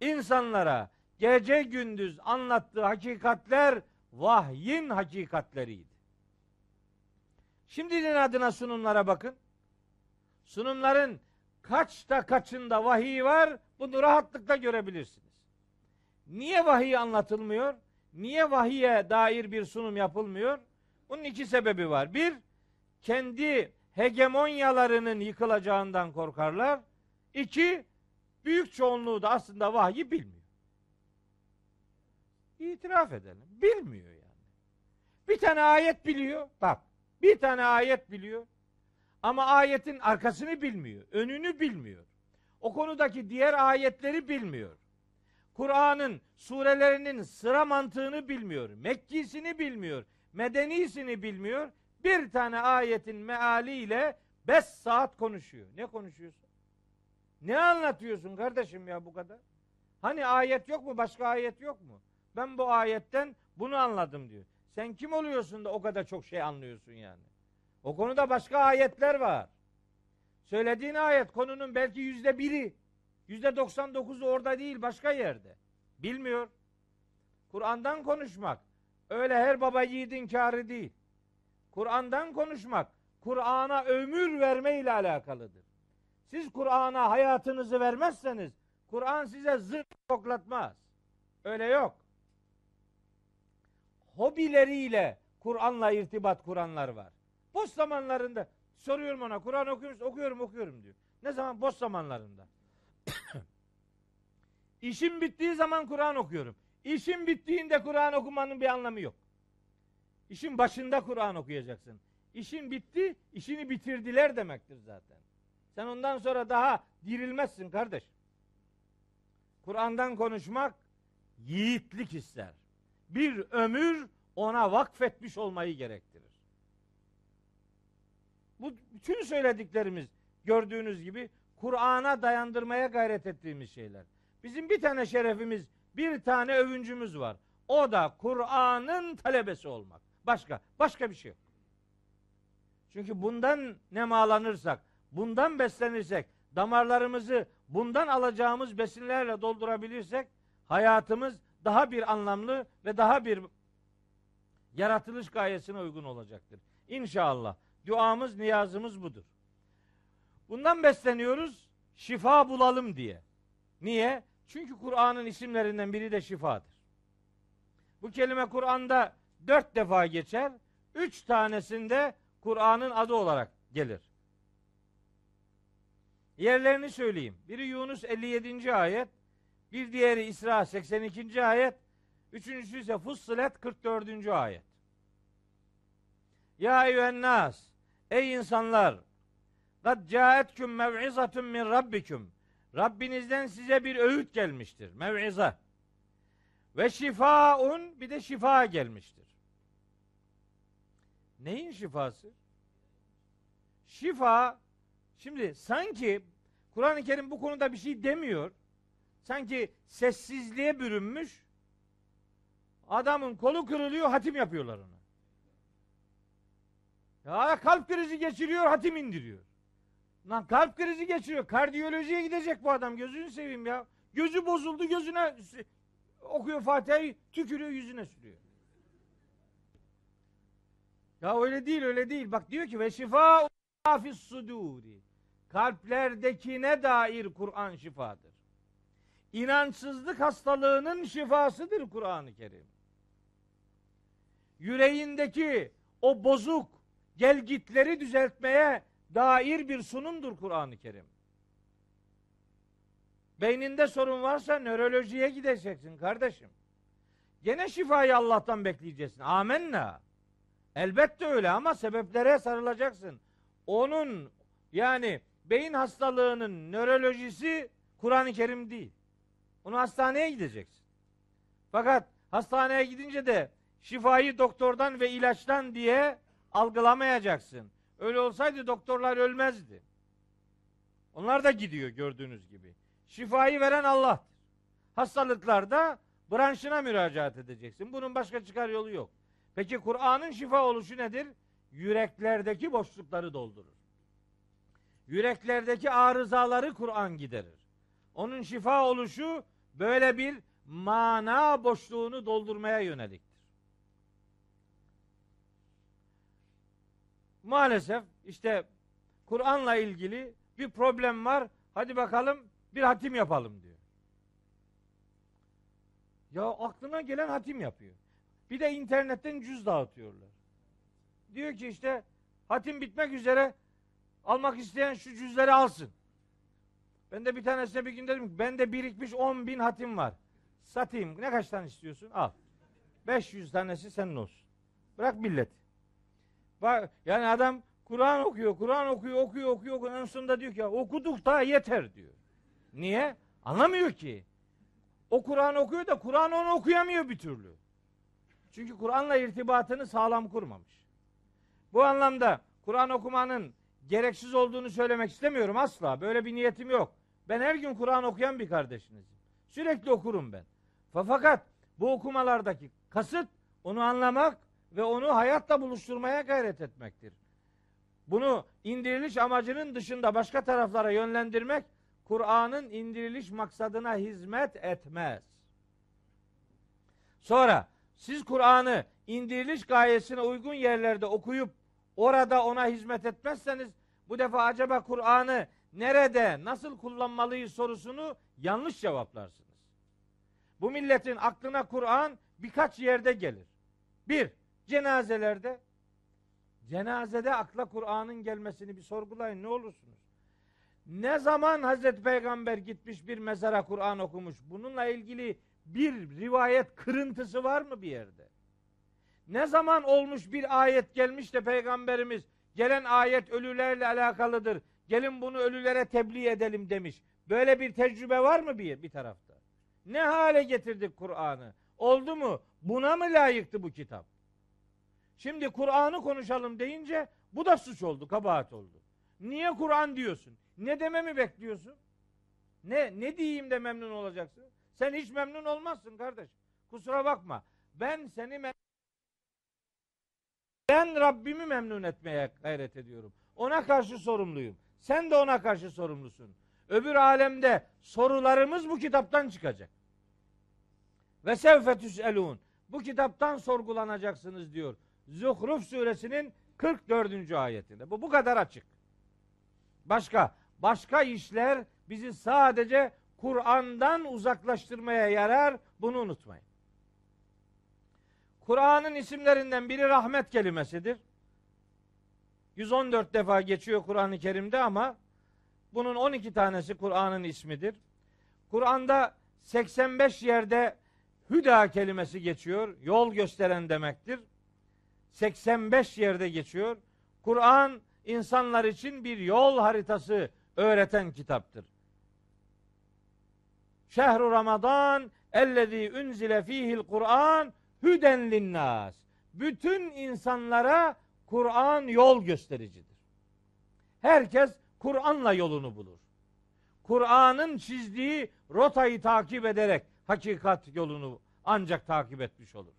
İnsanlara gece gündüz anlattığı hakikatler vahyin hakikatleriydi. Şimdinin adına sunumlara bakın. Sunumların kaçta kaçında vahiy var bunu rahatlıkla görebilirsiniz. Niye vahiy anlatılmıyor? Niye vahiye dair bir sunum yapılmıyor? Bunun iki sebebi var. Bir, kendi hegemonyalarının yıkılacağından korkarlar. İki, büyük çoğunluğu da aslında vahyi bilmiyor. İtiraf edelim. Bilmiyor yani. Bir tane ayet biliyor. Bak, bir tane ayet biliyor. Ama ayetin arkasını bilmiyor. Önünü bilmiyor. O konudaki diğer ayetleri bilmiyor. Kur'an'ın surelerinin sıra mantığını bilmiyor. Mekkisini bilmiyor. Medenisini bilmiyor. Bir tane ayetin mealiyle beş saat konuşuyor. Ne konuşuyorsun? Ne anlatıyorsun kardeşim ya bu kadar? Hani ayet yok mu? Başka ayet yok mu? Ben bu ayetten bunu anladım diyor. Sen kim oluyorsun da o kadar çok şey anlıyorsun yani? O konuda başka ayetler var. Söylediğin ayet konunun belki yüzde biri, yüzde doksan dokuzu orada değil başka yerde. Bilmiyor. Kur'an'dan konuşmak öyle her baba yiğidin kârı değil. Kur'an'dan konuşmak Kur'an'a ömür verme ile alakalıdır. Siz Kur'an'a hayatınızı vermezseniz Kur'an size zırt koklatmaz. Öyle yok. Hobileriyle Kur'an'la irtibat kuranlar var. Boş zamanlarında soruyorum ona Kur'an okuyor musun? Okuyorum okuyorum diyor. Ne zaman? Boş zamanlarında. <coughs> İşim bittiği zaman Kur'an okuyorum. İşim bittiğinde Kur'an okumanın bir anlamı yok. İşin başında Kur'an okuyacaksın. İşin bitti, işini bitirdiler demektir zaten. Sen ondan sonra daha dirilmezsin kardeş. Kur'an'dan konuşmak yiğitlik ister. Bir ömür ona vakfetmiş olmayı gerektirir. Bu bütün söylediklerimiz gördüğünüz gibi Kur'an'a dayandırmaya gayret ettiğimiz şeyler. Bizim bir tane şerefimiz, bir tane övüncümüz var. O da Kur'an'ın talebesi olmak. Başka, başka bir şey yok. Çünkü bundan nemalanırsak, bundan beslenirsek, damarlarımızı bundan alacağımız besinlerle doldurabilirsek hayatımız daha bir anlamlı ve daha bir yaratılış gayesine uygun olacaktır. İnşallah. Duamız, niyazımız budur. Bundan besleniyoruz şifa bulalım diye. Niye? Çünkü Kur'an'ın isimlerinden biri de şifadır. Bu kelime Kur'an'da dört defa geçer. Üç tanesinde Kur'an'ın adı olarak gelir. Yerlerini söyleyeyim. Biri Yunus 57. ayet, bir diğeri İsra 82. ayet, üçüncüsü ise Fussilet 44. ayet. Ya eyyühennas, ey insanlar, kad caetküm mev'izatun min rabbiküm. Rabbinizden size bir öğüt gelmiştir. Mev'iza. Ve şifaun bir de şifa gelmiştir. Neyin şifası? Şifa şimdi sanki Kur'an-ı Kerim bu konuda bir şey demiyor. Sanki sessizliğe bürünmüş. Adamın kolu kırılıyor, hatim yapıyorlar ona. Ya kalp krizi geçiriyor, hatim indiriyor. Lan kalp krizi geçiriyor. Kardiyolojiye gidecek bu adam. Gözünü seveyim ya. Gözü bozuldu, gözüne okuyor Fatiha'yı, tükürüyor yüzüne sürüyor. Ya öyle değil, öyle değil. Bak diyor ki ve şifa fis suduri. Kalplerdekine dair Kur'an şifadır. İnançsızlık hastalığının şifasıdır Kur'an-ı Kerim. Yüreğindeki o bozuk gelgitleri düzeltmeye dair bir sunumdur Kur'an-ı Kerim. Beyninde sorun varsa nörolojiye gideceksin kardeşim. Gene şifayı Allah'tan bekleyeceksin. Amenna. Elbette öyle ama sebeplere sarılacaksın. Onun yani beyin hastalığının nörolojisi Kur'an-ı Kerim değil. Onu hastaneye gideceksin. Fakat hastaneye gidince de şifayı doktordan ve ilaçtan diye algılamayacaksın. Öyle olsaydı doktorlar ölmezdi. Onlar da gidiyor gördüğünüz gibi. Şifayı veren Allah'tır. Hastalıklarda branşına müracaat edeceksin. Bunun başka çıkar yolu yok. Peki Kur'an'ın şifa oluşu nedir? Yüreklerdeki boşlukları doldurur. Yüreklerdeki arızaları Kur'an giderir. Onun şifa oluşu böyle bir mana boşluğunu doldurmaya yöneliktir. Maalesef işte Kur'an'la ilgili bir problem var. Hadi bakalım bir hatim yapalım diyor. Ya aklına gelen hatim yapıyor. Bir de internetten cüz dağıtıyorlar. Diyor ki işte hatim bitmek üzere almak isteyen şu cüzleri alsın. Ben de bir tanesine bir gün dedim ki bende birikmiş 10 bin hatim var. Satayım. Ne kaç tane istiyorsun? Al. 500 tanesi senin olsun. Bırak millet. Bak yani adam Kur'an okuyor, Kur'an okuyor, okuyor, okuyor, okuyor. En sonunda diyor ki ya okuduk daha yeter diyor. Niye? Anlamıyor ki. O Kur'an okuyor da Kur'an onu okuyamıyor bir türlü. Çünkü Kur'an'la irtibatını sağlam kurmamış. Bu anlamda Kur'an okumanın gereksiz olduğunu söylemek istemiyorum asla. Böyle bir niyetim yok. Ben her gün Kur'an okuyan bir kardeşinizim. Sürekli okurum ben. Fakat bu okumalardaki kasıt onu anlamak ve onu hayatla buluşturmaya gayret etmektir. Bunu indiriliş amacının dışında başka taraflara yönlendirmek Kur'an'ın indiriliş maksadına hizmet etmez. Sonra siz Kur'an'ı indiriliş gayesine uygun yerlerde okuyup orada ona hizmet etmezseniz bu defa acaba Kur'an'ı nerede, nasıl kullanmalıyız sorusunu yanlış cevaplarsınız. Bu milletin aklına Kur'an birkaç yerde gelir. Bir, cenazelerde. Cenazede akla Kur'an'ın gelmesini bir sorgulayın ne olursunuz. Ne zaman Hazreti Peygamber gitmiş bir mezara Kur'an okumuş? Bununla ilgili bir rivayet kırıntısı var mı bir yerde? Ne zaman olmuş bir ayet gelmiş de Peygamberimiz gelen ayet ölülerle alakalıdır. Gelin bunu ölülere tebliğ edelim demiş. Böyle bir tecrübe var mı bir, bir tarafta? Ne hale getirdik Kur'an'ı? Oldu mu? Buna mı layıktı bu kitap? Şimdi Kur'an'ı konuşalım deyince bu da suç oldu, kabahat oldu. Niye Kur'an diyorsun? Ne dememi bekliyorsun? Ne ne diyeyim de memnun olacaksın? Sen hiç memnun olmazsın kardeş. Kusura bakma. Ben seni mem- ben Rabbimi memnun etmeye gayret ediyorum. Ona karşı sorumluyum. Sen de ona karşı sorumlusun. Öbür alemde sorularımız bu kitaptan çıkacak. Ve sevfe tüselun. Bu kitaptan sorgulanacaksınız diyor. Zuhruf suresinin 44. ayetinde. Bu bu kadar açık. Başka başka işler bizi sadece Kur'an'dan uzaklaştırmaya yarar. Bunu unutmayın. Kur'an'ın isimlerinden biri rahmet kelimesidir. 114 defa geçiyor Kur'an-ı Kerim'de ama bunun 12 tanesi Kur'an'ın ismidir. Kur'an'da 85 yerde hüda kelimesi geçiyor. Yol gösteren demektir. 85 yerde geçiyor. Kur'an insanlar için bir yol haritası öğreten kitaptır. Şehru Ramazan ellezî unzile fihil Kur'an hüden linnas. Bütün insanlara Kur'an yol göstericidir. Herkes Kur'an'la yolunu bulur. Kur'an'ın çizdiği rotayı takip ederek hakikat yolunu ancak takip etmiş olur.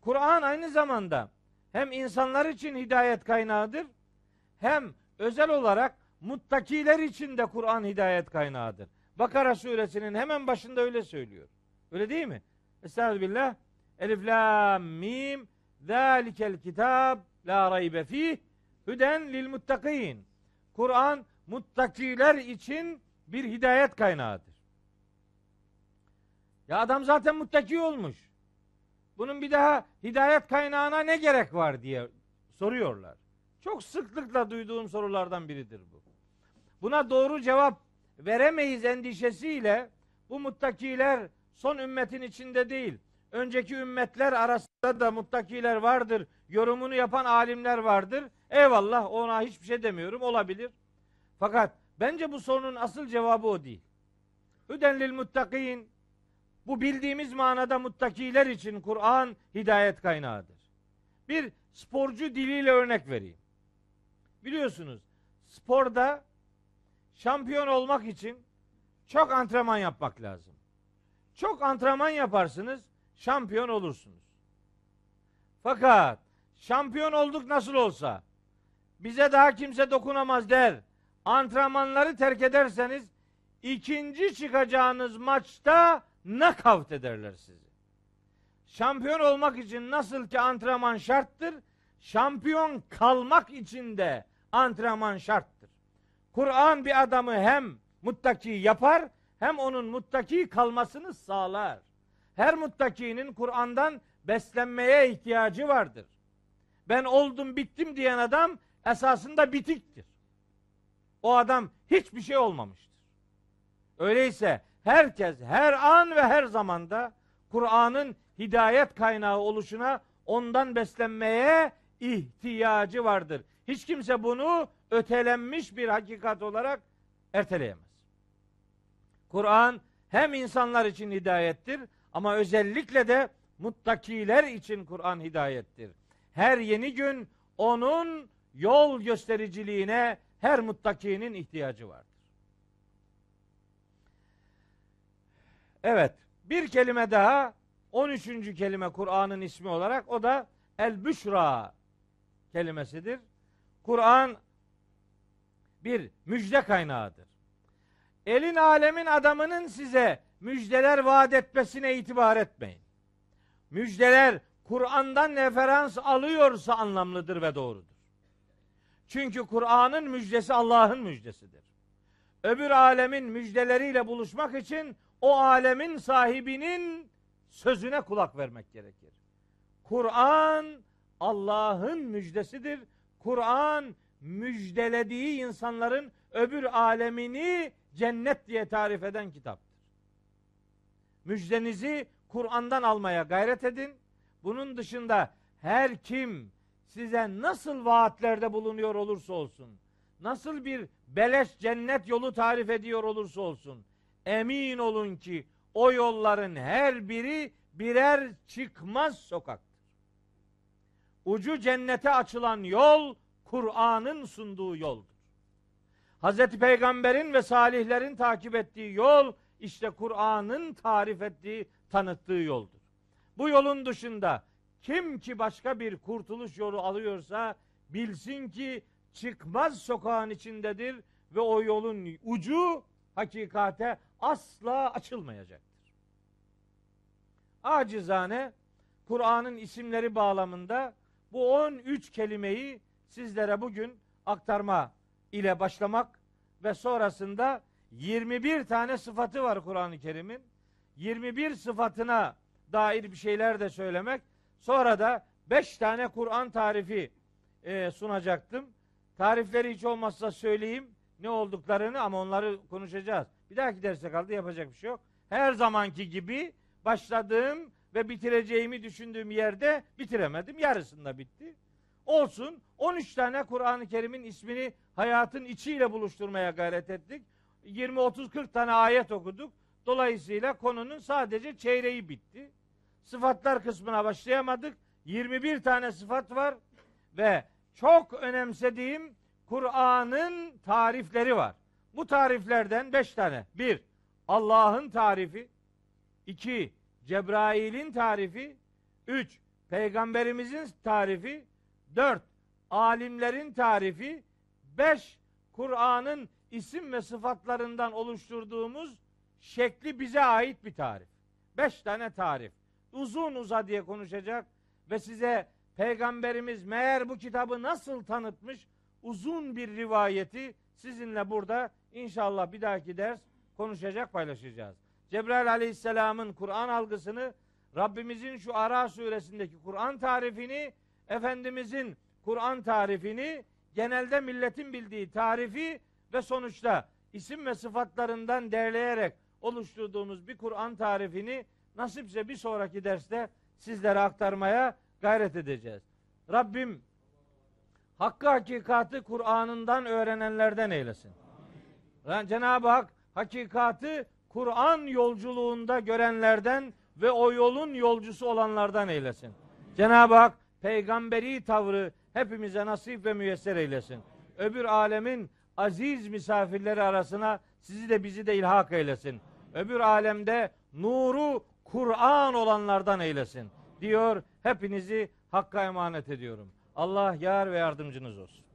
Kur'an aynı zamanda hem insanlar için hidayet kaynağıdır hem özel olarak muttakiler için de Kur'an hidayet kaynağıdır. Bakara suresinin hemen başında öyle söylüyor. Öyle değil mi? Estağfirullah. Elif lam mim zalikel kitab la raybe fih hüden lil muttakin. Kur'an muttakiler için bir hidayet kaynağıdır. Ya adam zaten muttaki olmuş. Bunun bir daha hidayet kaynağına ne gerek var diye soruyorlar. Çok sıklıkla duyduğum sorulardan biridir bu. Buna doğru cevap veremeyiz endişesiyle bu muttakiler son ümmetin içinde değil. Önceki ümmetler arasında da muttakiler vardır. Yorumunu yapan alimler vardır. Eyvallah ona hiçbir şey demiyorum olabilir. Fakat bence bu sorunun asıl cevabı o değil. Hüden lil muttakin bu bildiğimiz manada muttakiler için Kur'an hidayet kaynağıdır. Bir sporcu diliyle örnek vereyim. Biliyorsunuz sporda şampiyon olmak için çok antrenman yapmak lazım. Çok antrenman yaparsınız, şampiyon olursunuz. Fakat şampiyon olduk nasıl olsa bize daha kimse dokunamaz der. Antrenmanları terk ederseniz ikinci çıkacağınız maçta nakavt ederler sizi. Şampiyon olmak için nasıl ki antrenman şarttır, şampiyon kalmak için de antrenman şarttır. Kur'an bir adamı hem muttaki yapar hem onun muttaki kalmasını sağlar. Her muttakinin Kur'an'dan beslenmeye ihtiyacı vardır. Ben oldum bittim diyen adam esasında bitiktir. O adam hiçbir şey olmamıştır. Öyleyse herkes her an ve her zamanda Kur'an'ın hidayet kaynağı oluşuna ondan beslenmeye ihtiyacı vardır. Hiç kimse bunu ötelenmiş bir hakikat olarak erteleyemez. Kur'an hem insanlar için hidayettir ama özellikle de muttakiler için Kur'an hidayettir. Her yeni gün onun yol göstericiliğine her muttakinin ihtiyacı vardır. Evet, bir kelime daha 13. kelime Kur'an'ın ismi olarak o da El Büşra kelimesidir. Kur'an bir müjde kaynağıdır. Elin alemin adamının size müjdeler vaat etmesine itibar etmeyin. Müjdeler Kur'an'dan referans alıyorsa anlamlıdır ve doğrudur. Çünkü Kur'an'ın müjdesi Allah'ın müjdesidir. Öbür alemin müjdeleriyle buluşmak için o alemin sahibinin sözüne kulak vermek gerekir. Kur'an Allah'ın müjdesidir. Kur'an müjdelediği insanların öbür alemini cennet diye tarif eden kitaptır. Müjdenizi Kur'an'dan almaya gayret edin. Bunun dışında her kim size nasıl vaatlerde bulunuyor olursa olsun, nasıl bir beleş cennet yolu tarif ediyor olursa olsun, emin olun ki o yolların her biri birer çıkmaz sokaktır. Ucu cennete açılan yol Kur'an'ın sunduğu yoldur. Hazreti Peygamber'in ve salihlerin takip ettiği yol işte Kur'an'ın tarif ettiği, tanıttığı yoldur. Bu yolun dışında kim ki başka bir kurtuluş yolu alıyorsa bilsin ki çıkmaz sokağın içindedir ve o yolun ucu hakikate asla açılmayacaktır. Acizane Kur'an'ın isimleri bağlamında bu 13 kelimeyi sizlere bugün aktarma ile başlamak ve sonrasında 21 tane sıfatı var Kur'an-ı Kerim'in. 21 sıfatına dair bir şeyler de söylemek. Sonra da 5 tane Kur'an tarifi e, sunacaktım. Tarifleri hiç olmazsa söyleyeyim ne olduklarını ama onları konuşacağız. Bir dahaki derse kaldı yapacak bir şey yok. Her zamanki gibi başladığım ve bitireceğimi düşündüğüm yerde bitiremedim. Yarısında bitti. Olsun 13 tane Kur'an-ı Kerim'in ismini hayatın içiyle buluşturmaya gayret ettik. 20 30 40 tane ayet okuduk. Dolayısıyla konunun sadece çeyreği bitti. Sıfatlar kısmına başlayamadık. 21 tane sıfat var ve çok önemsediğim Kur'an'ın tarifleri var. Bu tariflerden 5 tane. 1. Allah'ın tarifi. 2. Cebrail'in tarifi. 3. Peygamberimizin tarifi. 4. Alimlerin tarifi. 5. Kur'an'ın isim ve sıfatlarından oluşturduğumuz şekli bize ait bir tarif. 5 tane tarif. Uzun uza diye konuşacak ve size Peygamberimiz meğer bu kitabı nasıl tanıtmış uzun bir rivayeti sizinle burada inşallah bir dahaki ders konuşacak, paylaşacağız. Cebrail aleyhisselamın Kur'an algısını, Rabbimizin şu Ara suresindeki Kur'an tarifini, Efendimizin Kur'an tarifini, genelde milletin bildiği tarifi ve sonuçta isim ve sıfatlarından derleyerek oluşturduğumuz bir Kur'an tarifini nasipse bir sonraki derste sizlere aktarmaya gayret edeceğiz. Rabbim hakkı hakikati Kur'an'ından öğrenenlerden eylesin. Cenab-ı Hak hakikati Kur'an yolculuğunda görenlerden ve o yolun yolcusu olanlardan eylesin. Cenab-ı Hak peygamberi tavrı hepimize nasip ve müyesser eylesin. Öbür alemin aziz misafirleri arasına sizi de bizi de ilhak eylesin. Öbür alemde nuru Kur'an olanlardan eylesin. Diyor hepinizi Hakk'a emanet ediyorum. Allah yar ve yardımcınız olsun.